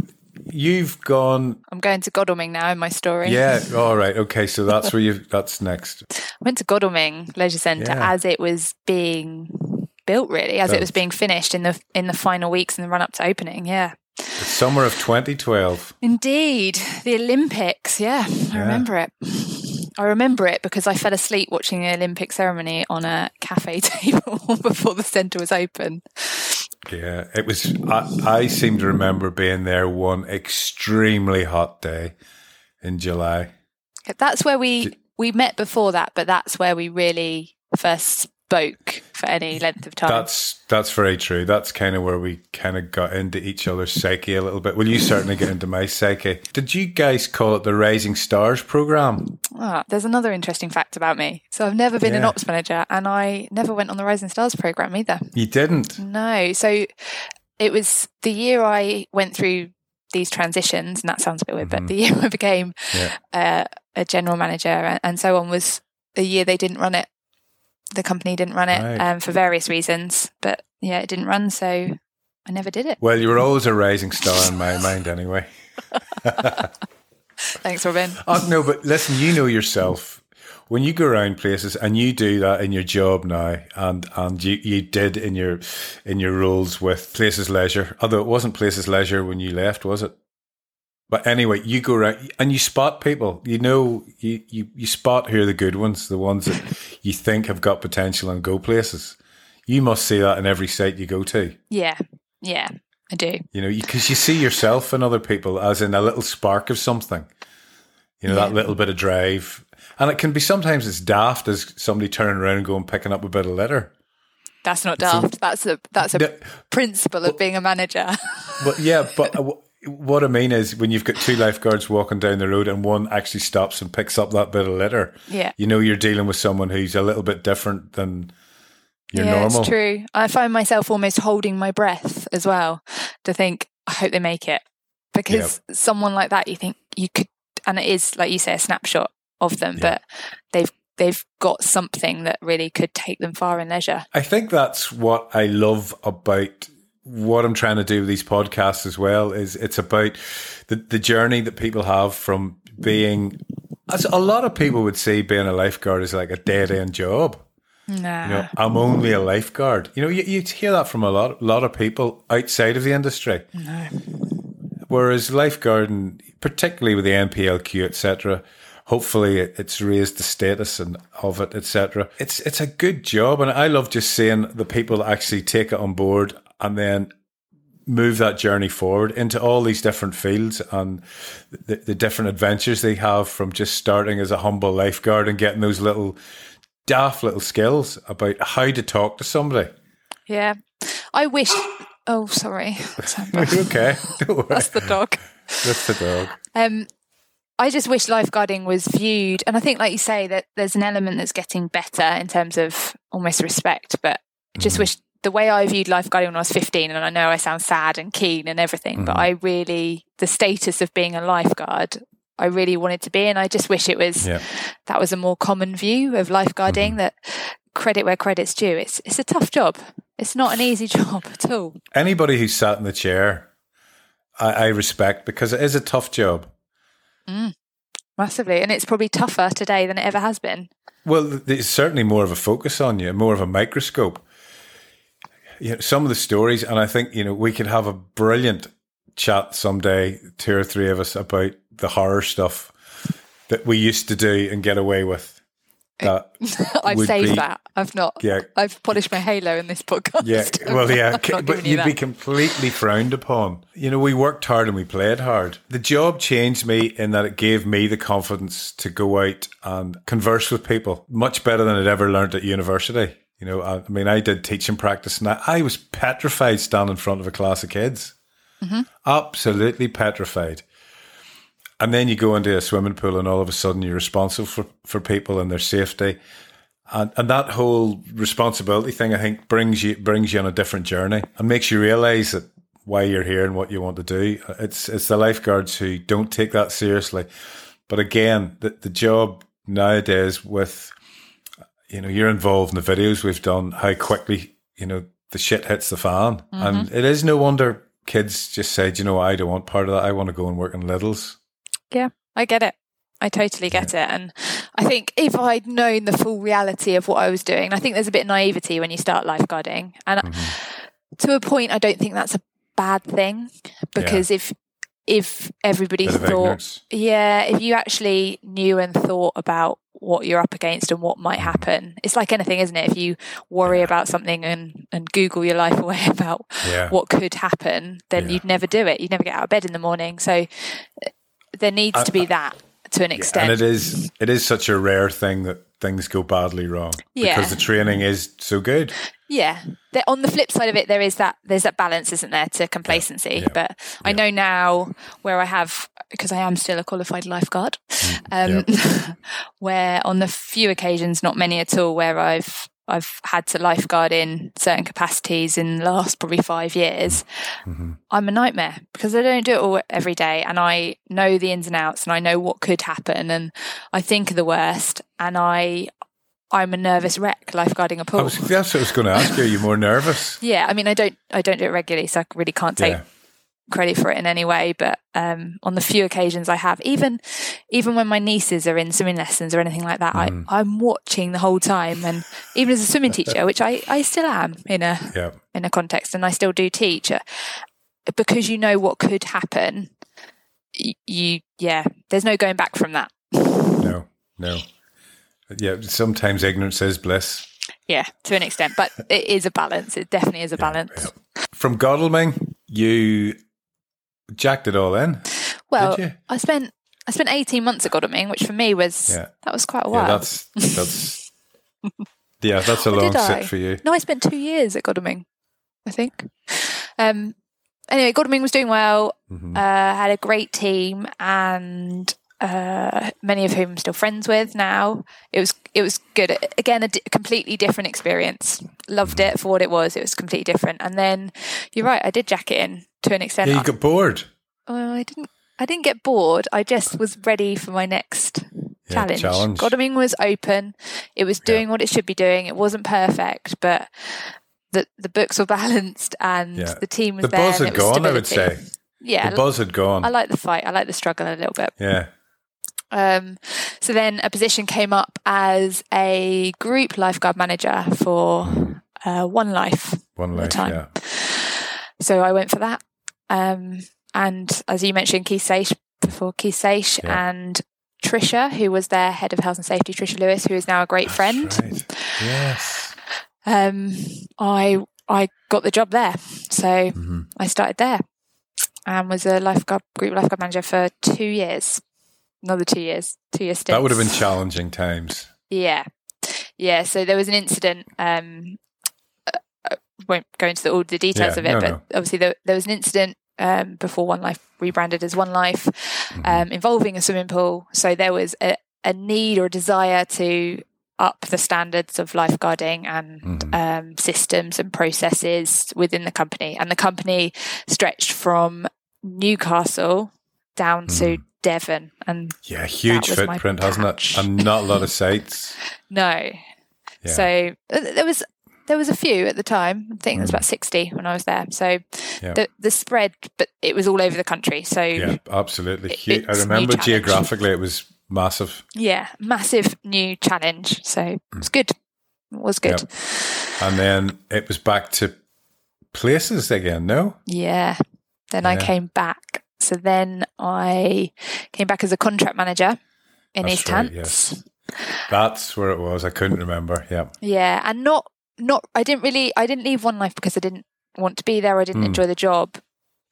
you've gone, I'm going to Godalming now in my story. yeah, all right, okay. So that's where you. That's next. *laughs* I went to Godalming Leisure Centre Yeah. as it was being built, really, as it was being finished in the in the final weeks in the run up to opening. Yeah. The summer of 2012. Indeed, the Olympics. Yeah, I Yeah. remember it. I remember it because I fell asleep watching the Olympic ceremony on a cafe *laughs* table before the centre was open. Yeah, it was. I, I seem to remember being there one extremely hot day in July. That's where we we met before that, but that's where we really first spoke for any length of time. That's that's very true. That's kind of where we kind of got into each other's psyche a little bit. Well, you certainly get into my psyche. Did you guys call it the Rising Stars program? Ah, there's another interesting fact about me. So I've never been an ops manager, and I never went on the Rising Stars program either. You didn't. No. So it was the year I went through these transitions, and that sounds a bit weird, but the year *laughs* I became Yeah. uh, a general manager and, and so on was the year they didn't run it. The company didn't run it Right. um, for various reasons, but yeah, it didn't run, so I never did it. Well, you were always a rising star in my mind, anyway. *laughs* *laughs* *laughs* Thanks, Robin. Oh, no, but listen, you know yourself. When you go around places and you do that in your job now, and and you, you did in your in your roles with Places Leisure, although it wasn't Places Leisure when you left, was it? But anyway, you go around and you spot people. You know, you, you, you spot who are the good ones, the ones that you think have got potential and go places. You must see that in every site you go to. Yeah, yeah, I do. You know, because you see yourself and other people as in a little spark of something. You know, that little bit of drive. And it can be sometimes as daft as somebody turning around and going picking up a bit of litter. That's not daft. that's a that's a No, principle of being a manager. *laughs* But yeah, but what I mean is when you've got two lifeguards walking down the road and one actually stops and picks up that bit of litter, yeah. you know you're dealing with someone who's a little bit different than your yeah, normal. it's true. I find myself almost holding my breath as well to think, I hope they make it. Because someone like that, you think you could, and it is, like you say, a snapshot of them, Yeah. but they've they've got something that really could take them far in leisure. I think that's what I love about what I'm trying to do with these podcasts as well is it's about the, the journey that people have from being as a lot of people would say being a lifeguard is like a dead end job. Nah. You know, I'm only a lifeguard. You know, you, you hear that from a lot lot of people outside of the industry. no. Whereas lifeguarding, particularly with the NPLQ, etc., hopefully it- it's raised the status and of it, etc. It's it's a good job, and I love just seeing the people actually take it on board and then move that journey forward into all these different fields and the, the different adventures they have from just starting as a humble lifeguard and getting those little daft little skills about how to talk to somebody. Yeah. I wish. Oh, sorry. *laughs* Okay? *laughs* Don't worry. That's the dog. That's the dog. Um, I just wish lifeguarding was viewed, and I think, like you say, that there's an element that's getting better in terms of almost respect. But I just Mhm. wish the way I viewed lifeguarding when I was 15, and I know I sound sad and keen and everything, but Mhm. I really the status of being a lifeguard. I really wanted to be, and I just wish it was Yeah. that was a more common view of lifeguarding. Mhm. That credit where credit's due. It's it's a tough job. It's not an easy *laughs* job at all. anybody who sat in the chair, I, I respect because it is a tough job. Massively, and it's probably tougher today than it ever has been. Well, there's certainly more of a focus on you, more of a microscope. You know, some of the stories, and I think you know we could have a brilliant chat someday, two or three of us, about the horror stuff that we used to do and get away with. That *laughs* I've saved be- that. I've not. yeah, I've polished my halo in this podcast. Yeah, *laughs* well, yeah, but you'd be completely frowned upon. You know, we worked hard and we played hard. The job changed me in that it gave me the confidence to go out and converse with people much better than I'd ever learned at university. You know, I, I mean, I did teaching practice and I, I was petrified standing in front of a class of kids. Mm-hmm. Absolutely petrified. And then you go into a swimming pool and all of a sudden you're responsible for, for people and their safety. And, and that whole responsibility thing, I think, brings you brings you on a different journey and makes you realize that why you're here and what you want to do. It's it's the lifeguards who don't take that seriously. But again, the, the job nowadays with you know you're involved in the videos we've done, how quickly you know the shit hits the fan, and mm-hmm. it is no wonder kids just say, "Do you know. I don't want part of that. I want to go and work in Littles. Yeah, I get it. I totally get it. And I think if I'd known the full reality of what I was doing, I think there's a bit of naivety when you start lifeguarding. And Mm-hmm. to a point, I don't think that's a bad thing because if if everybody thought ignorance. yeah, if you actually knew and thought about what you're up against and what might happen, it's like anything, isn't it? If you worry about something and, and Google your life away *laughs* about Yeah. what could happen, then Yeah. you'd never do it. You'd never get out of bed in the morning. So there needs to be uh, uh, that to an extent. And it is it is such a rare thing that things go badly wrong Yeah. because the training is so good. Yeah. There, on the flip side of it, there is that there's that balance, isn't there, to complacency. Yeah. But I know now where I have because I am still a qualified lifeguard, mm. um, *laughs* where on the few occasions, not many at all, where I've I've had to lifeguard in certain capacities in the last probably five years. Mm-hmm. I'm a nightmare because I don't do it all every day, and I know the ins and outs, and I know what could happen, and I think of the worst, and I. I'm a nervous wreck lifeguarding a pool. was, that's what I was going to ask you. Are you more nervous? *laughs* Yeah, I mean, I don't, I don't do it regularly, so I really can't take Yeah. Credit for it in any way. But um, on the few occasions I have, even, even when my nieces are in swimming lessons or anything like that, Mm. I, I'm watching the whole time. And even as a swimming *laughs* teacher, which I, I still am in a, Yeah. in a context, and I still do teach, uh, because you know what could happen. y- You, yeah, there's no going back from that. No. No. Yeah. Sometimes ignorance is bliss. Yeah, to an extent, but it is a balance. It definitely is a balance. From Godalming, you jacked it all in. Well, I spent I spent eighteen months at Godalming, which for me was Yeah. that was quite a Yeah, while. that's that's *laughs* yeah, that's a long sit for you. no, I spent two years at Godalming, I think. Um, anyway, Godalming was doing well. Mhm. Uh, had a great team, and uh, many of whom I'm still friends with now. It was it was good. Again, a completely different experience. Loved Mm-hmm. it for what it was. It was completely different. And then you're right. I did jack it in to an extent. Yeah, you got bored. Well, I didn't. I didn't get bored. I just was ready for my next Yeah, challenge. challenge. Godalming was open. It was doing what it should be doing. It wasn't perfect, but the the books were *laughs* balanced and Yeah. the team was The there. The buzz had gone, I would say. Yeah, The buzz had gone. I like the fight. I like the struggle a little bit. yeah. Um, so then a position came up as a group lifeguard manager for uh, One Life. One life, time. yeah. So I went for that. Um, and as you mentioned, Keith Saish before Keith Saish Yeah. and Trisha, who was their head of health and safety, Trisha Lewis, who is now a great friend. Right. Yes. Um, I I got the job there, so Mhm. I started there and was a lifeguard group lifeguard manager for two years. Another two years, two years. That would have been challenging times. Yeah. Yeah. So there was an incident. Um, won't go into the, all the details Yeah, of it, no, but no. obviously there, there was an incident um, before One Life rebranded as One Life Mm-hmm. um, involving a swimming pool. So there was a, a need or a desire to up the standards of lifeguarding and Mm-hmm. um, systems and processes within the company. And the company stretched from Newcastle down to Devon. And Yeah, huge footprint, hasn't it? And not a lot of *laughs* sites. no, Yeah. So uh, there was there was a few at the time. I think there was about sixty when I was there. So Mm. Yeah. the the spread, but it was all over the country. So yeah, yeah, absolutely. It- I it's remember geographically it was massive. Yeah, massive new challenge. So it was good. It was good. Yep. And then it was back to places again, no? Yeah. Then I came back. So then I came back as a contract manager in That's East right, Hants. yes. That's where it was. I couldn't remember. Yeah. Yeah, and not not I didn't really I didn't leave One Life because I didn't want to be there. I didn't Mm. enjoy the job.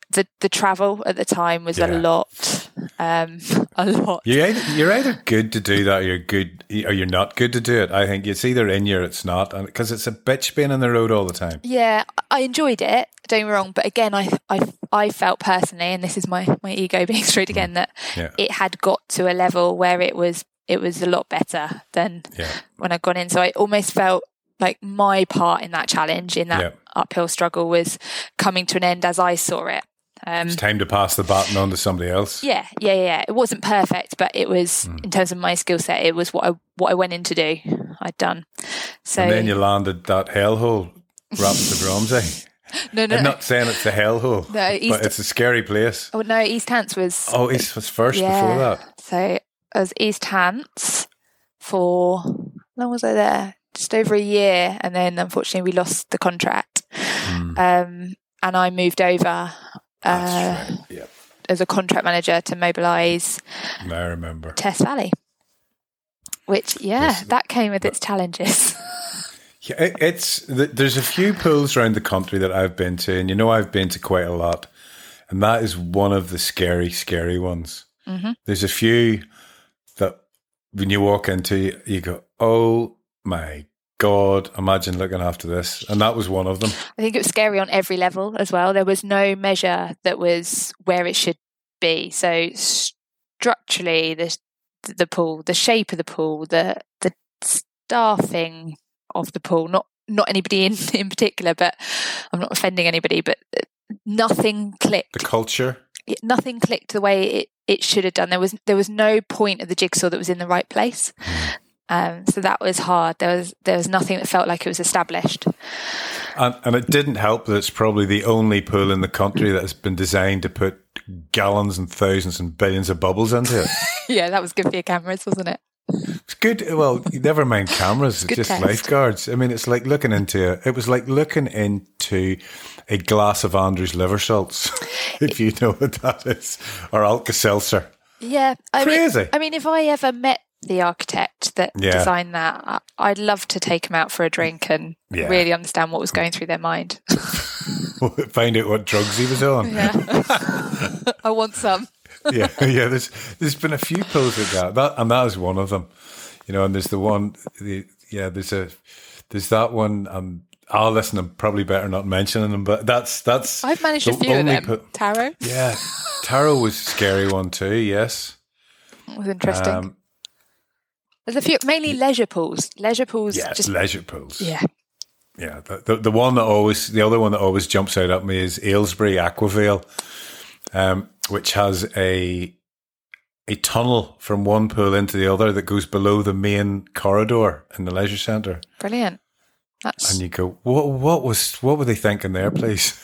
The the travel at the time was Yeah. a lot, um, *laughs* a lot. You're either, you're either good to do that or you're good or you're not good to do it. I think it's either in you or it's not. And because it's a bitch being on the road all the time. Yeah, I enjoyed it. Don't get me wrong, but again, I I I felt personally, and this is my my ego *laughs* being straight again, that Yeah. it had got to a level where it was it was a lot better than Yeah. when I'd gone in. So I almost felt like my part in that challenge, in that Yeah. uphill struggle, was coming to an end as I saw it. Um, It's time to pass the baton on to somebody else. yeah, yeah, yeah. It wasn't perfect, but it was Hmm. in terms of my skill set. It was what I what I went in to do. I'd done. So And then you landed that hellhole, Rapid Romsey. *laughs* no, no, I'm not saying it's a hellhole, No, East- but it's a scary place. Oh no, East Hants was Oh, East was first before that. So I was East Hants for how long was I there? Just over a year, and then unfortunately we lost the contract. Hmm. Um, and I moved over uh, right. Yeah, as a contract manager to mobilise I remember. Test Valley. Which, yeah, Yes. that came with its challenges. *laughs* Yeah, it, it's there's a few pools around the country that I've been to, and you know I've been to quite a lot, and that is one of the scary, scary ones. There's a few that when you walk into, you go, "Oh my god!" Imagine looking after this, and that was one of them. I think it was scary on every level as well. There was no measure that was where it should be. So structurally, the the pool, the shape of the pool, the the staffing of the pool, not not anybody in *laughs* in particular, but I'm not offending anybody, but nothing clicked. The culture. nothing clicked the way it, it should have done. There was there was no point of the jigsaw that was in the right place. Hmm. Um, so that was hard. There was there was nothing that felt like it was established. And, and it didn't help that it's probably the only pool in the country that has been designed to put gallons and thousands and billions of bubbles into it. *laughs* yeah, that was good for your cameras, wasn't it? It's good. Well, never mind cameras. It's just test. lifeguards. I mean, it's like looking into. It was like looking into a glass of Andrew's liver salts, *laughs* if you know what that is, or Alka Seltzer. Yeah, I Crazy. Mean, I mean, if I ever met the architect that Yeah. designed that, I'd love to take him out for a drink and Yeah. really understand what was going through their mind. *laughs* Find out what drugs he was on. yeah, *laughs* I want some. yeah, yeah. There's there's been a few pools like that, and that, and that is one of them. You know, and there's the one. The, yeah, there's a there's that one. Um, I'll listen. I'm probably better not mentioning them, but that's that's. I've managed a few of them. poo- Tarot yeah, tarot was a scary one too. Yes. was interesting. Um, There's a few, mainly leisure pools. Leisure pools, yeah, just leisure pools. yeah. Yeah, the, the the one that always, the other one that always jumps out at me is Aylesbury Aquavale, um, which has a a tunnel from one pool into the other that goes below the main corridor in the leisure centre, Brilliant. That's and you go, what what was what were they thinking there, please?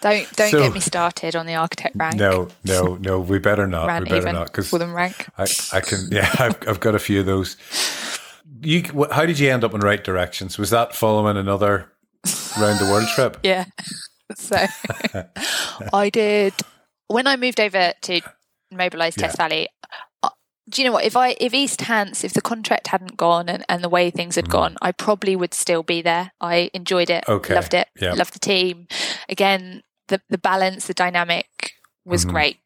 Don't don't So- get me started on the architect rank. No, no, no, we better not, Rant we better even. not, because them rank. I I can, yeah, *laughs* I've I've got a few of those. You, how did you end up in right directions? Was that following another round the world *laughs* trip? Yeah. So *laughs* I did when I moved over to mobilise Test Valley. uh, Do you know what? If I if East Hants, if the contract hadn't gone and, and the way things had gone, I probably would still be there. I enjoyed it, Okay, loved it, yeah. loved the team. Again, the the balance, the dynamic was Mhm. great.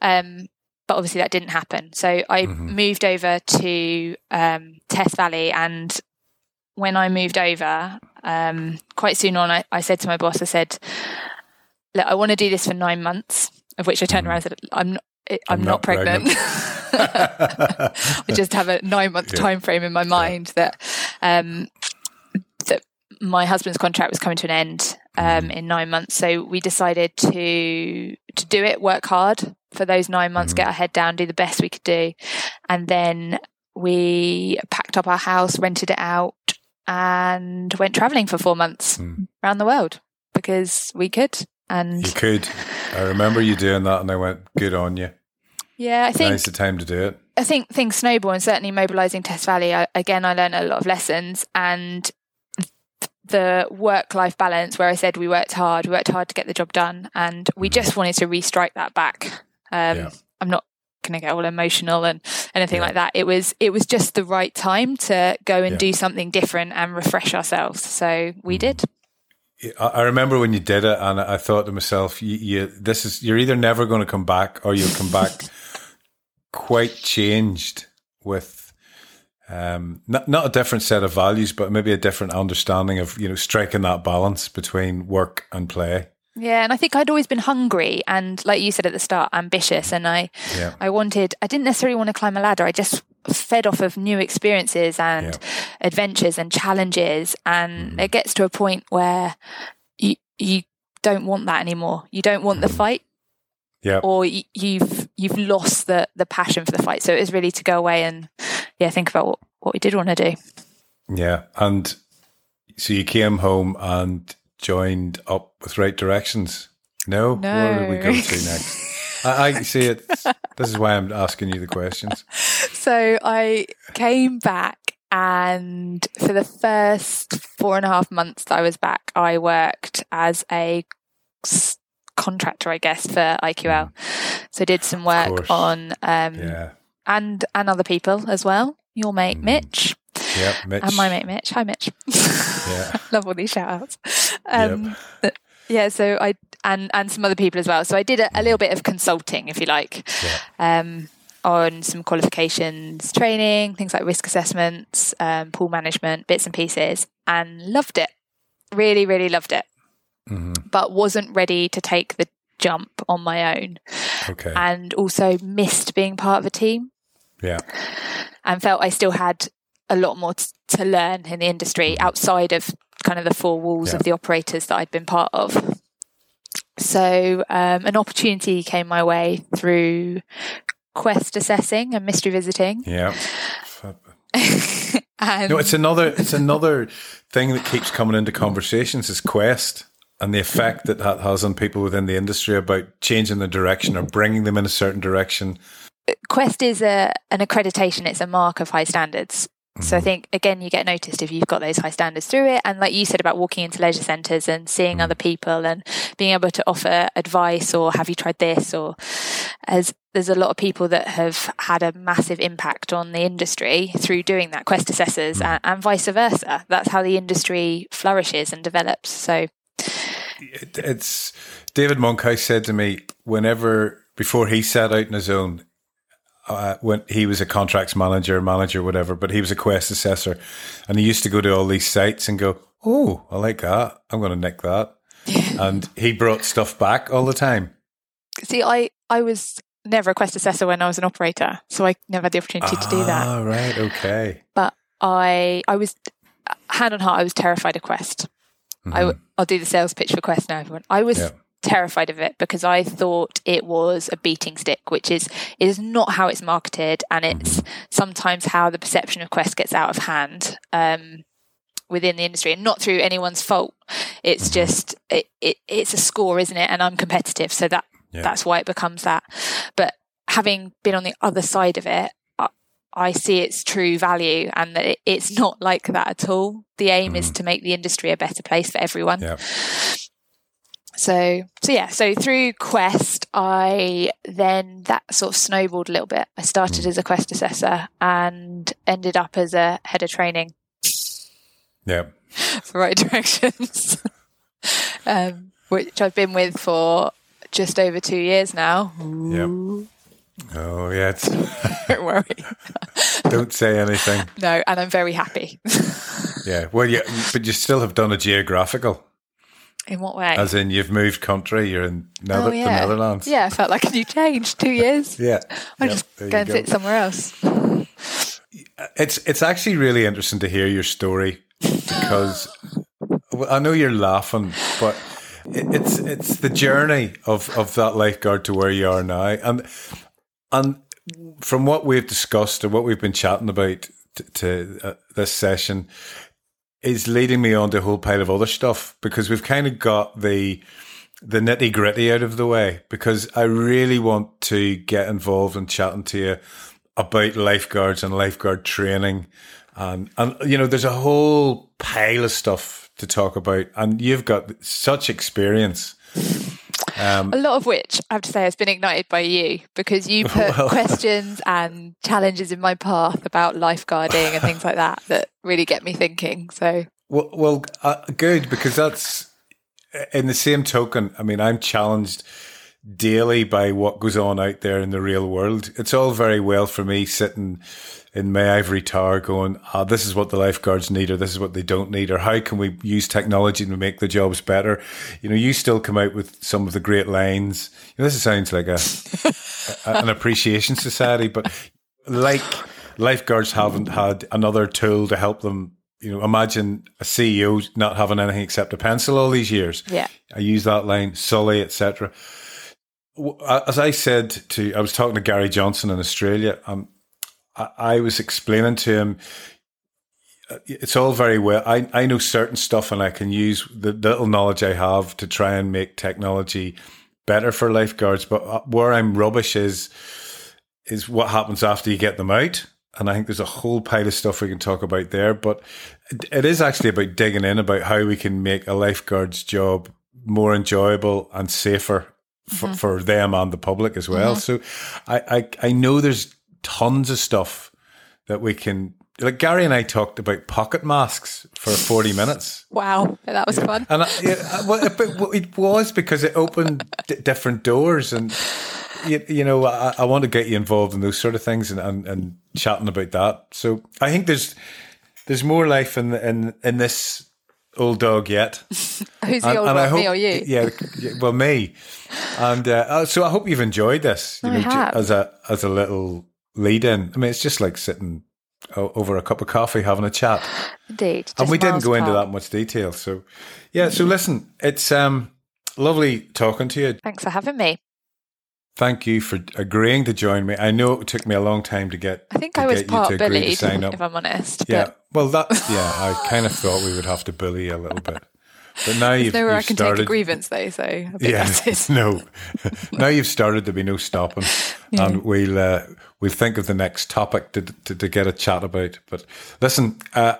Um, but obviously that didn't happen. So I Mhm. moved over to um, Test Valley, and when I moved over, um, quite soon on, I, I said to my boss, I said, "Look, I want to do this for nine months." Of which I turned around and said, "I'm not, I'm, I'm not, not pregnant." *laughs* I just have a nine month Yeah. time frame in my mind that um, that my husband's contract was coming to an end um, in nine months. So we decided to to do it, work hard for those nine months, get our head down, do the best we could do, and then we packed up our house, rented it out, and went traveling for four months Mm. around the world because we could. And You could. I remember you doing that, and I went, "Good on you." yeah, I think Now's the time to do it. I think things snowball, and certainly mobilising Test Valley. I, again, I learned a lot of lessons, and the work-life balance, where I said we worked hard, we worked hard to get the job done, and we just wanted to restrike that back. Um, Yeah. I'm not going to get all emotional and anything Yeah. like that. It was it was just the right time to go and Yeah. do something different and refresh ourselves. So we did. I I remember when you did it, and I thought to myself, you, you, "This is you're either never going to come back, or you'll come back *laughs* quite changed with um, not not a different set of values, but maybe a different understanding of you know striking that balance between work and play." Yeah, and I think I'd always been hungry and, like you said at the start, ambitious. And I, Yeah. I wanted. I didn't necessarily want to climb a ladder. I just fed off of new experiences and Yeah. adventures and challenges. And Mm-hmm. it gets to a point where you you don't want that anymore. You don't want the fight, Yeah, or you've you've lost the the passion for the fight. So it was really to go away and yeah, think about what what we did want to do. yeah, and so you came home and joined up with Right Directions. No, no. where did we go to *laughs* next? I, I see it. This is why I'm asking you the questions. *laughs* So I came back and for the first four and a half months that I was back, I worked as a contractor, I guess, for IQL. So I did some work on um, yeah. and and other people as well. Your mate mm. Mitch. Yeah, Mitch. And my mate Mitch. Hi Mitch. Yeah. *laughs* Love all these shout outs. Um, yep. Yeah, so I and and some other people as well. So I did a, a little bit of consulting, if you like. Yeah. Um, on some qualifications training, things like risk assessments, um, pool management, bits and pieces, and loved it. Really, really loved it. Mm-hmm. But wasn't ready to take the jump on my own. Okay. And also missed being part of a team. Yeah. And felt I still had a lot more t- to learn in the industry mm-hmm. outside of kind of the four walls yeah. of the operators that I'd been part of. So um, an opportunity came my way through quest assessing and mystery visiting. Yeah. *laughs* and no, it's another it's another thing that keeps coming into conversations is quest and the effect that that has on people within the industry about changing the direction or bringing them in a certain direction. Quest is a an accreditation; it's a mark of high standards. So I mm-hmm. think again you get noticed if you've got those high standards through it and like you said about walking into leisure centres and seeing other mm. people and being able to offer advice or have you tried this or as there's a lot of people that have had a massive impact on the industry through doing that quest assessors and, and vice versa. That's how the industry flourishes and develops. So it's David Monkhouse said to me whenever before he set out on his own, uh, when he was a contracts manager, manager, whatever, but he was a quest assessor, and he used to go to all these sites and go, "Oh, I like that. I'm going to nick that," *laughs* and he brought stuff back all the time. See, I I was never a quest assessor when I was an operator, so I never had the opportunity ah, to do that. Ah, right, okay. But I I was hand on heart, I was terrified of quest. Mm-hmm. I, I'll do the sales pitch for quest now, everyone. I was. Yeah terrified of it because I thought it was a beating stick, which is is not how it's marketed, and it's mm-hmm. sometimes how the perception of Quest gets out of hand um, within the industry, and not through anyone's fault. It's mm-hmm. just it, it, it's a score, isn't it? And I'm competitive, so that yeah. that's why it becomes that. But having been on the other side of it, I see its true value and that it's not like that at all. The aim mm. is to make the industry a better place for everyone. Yeah. So, so yeah, so through Quest, I then that sort of snowballed a little bit. I started mm. as a Quest assessor and ended up as a head of training. Yeah. *laughs* for right directions, *laughs* um, which I've been with for just over two years now. Yeah. Oh, yeah. *laughs* Don't worry. *laughs* Don't say anything. No, and I'm very happy. *laughs* yeah. Well, yeah, but you still have done a geographical. In what way? As in, you've moved country. You're in Nether- oh, yeah. the Netherlands. Yeah, I felt like a new change. Two years. yeah, I'm yep, just going to sit somewhere else. It's it's actually really interesting to hear your story because I know you're laughing, but it's it's the journey of of that lifeguard to where you are now, and and from what we've discussed and what we've been chatting about to, uh, this session, is leading me on to a whole pile of other stuff because we've kind of got the the nitty gritty out of the way because I really want to get involved in chatting to you about lifeguards and lifeguard training. And, and, you know, there's a whole pile of stuff to talk about and you've got such experience. Um, a lot of which I have to say has been ignited by you because you *laughs* put well, *laughs* questions and challenges in my path about lifeguarding and things like that that really get me thinking. So, well, well uh, good because that's in the same token. I mean, I'm challenged daily by what goes on out there in the real world. It's all very well for me sitting in my ivory tower going, ah, this is what the lifeguards need, or this is what they don't need, or how can we use technology to make the jobs better? You know, you still come out with some of the great lines. You know, this sounds like a, a an appreciation society, but like lifeguards haven't had another tool to help them. You know, imagine a CEO not having anything except a pencil all these years. Yeah, I use that line, Sully, etc. As I said to, I was talking to Gary Johnson in Australia. Um, I, I was explaining to him, uh, it's all very well. I, I know certain stuff and I can use the little knowledge I have to try and make technology better for lifeguards. But uh, where I'm rubbish is, is what happens after you get them out. and I think there's a whole pile of stuff we can talk about there. But it is actually about digging in about how we can make a lifeguard's job more enjoyable and safer for, mm-hmm. for them and the public as well. Mm-hmm. So I, I I know there's tons of stuff that we can like Gary and I talked about pocket masks for 40 minutes. Wow, that was fun. And I, yeah, well, it was because it opened d- different doors and you, you know, I, I, want to get you involved in those sort of things and, and, and chatting about that. So I think there's there's more life in in in this old dog yet. *laughs* Who's the and, old and hope, me or you? Yeah, well, me. And uh, so I hope you've enjoyed this. You I know, have. as a as a little lead in. I mean, it's just like sitting over a cup of coffee having a chat. Indeed. And we didn't go into that much detail. So yeah, so listen, it's um lovely talking to you. Thanks for having me. Thank you for agreeing to join me. I know it took me a long time to get. I think I was part bullied, if I'm honest. Yeah, well, that yeah, I kind of thought we would have to bully you a little bit. But now you've, nowhere you've I can started, take a grievance though, so yeah, *laughs* no. *laughs* now you've started there'll be no stopping, yeah. and we'll uh, we'll think of the next topic to, to, to get a chat about. But listen, uh,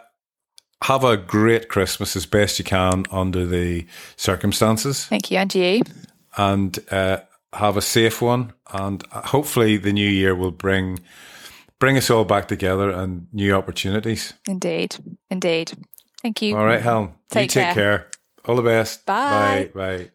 have a great Christmas as best you can under the circumstances. Thank you, and you. And uh, have a safe one, and hopefully the new year will bring bring us all back together and new opportunities. Indeed, indeed. Thank you. All right, Helen. Take you take care. care. All the best. Bye. Bye. Bye.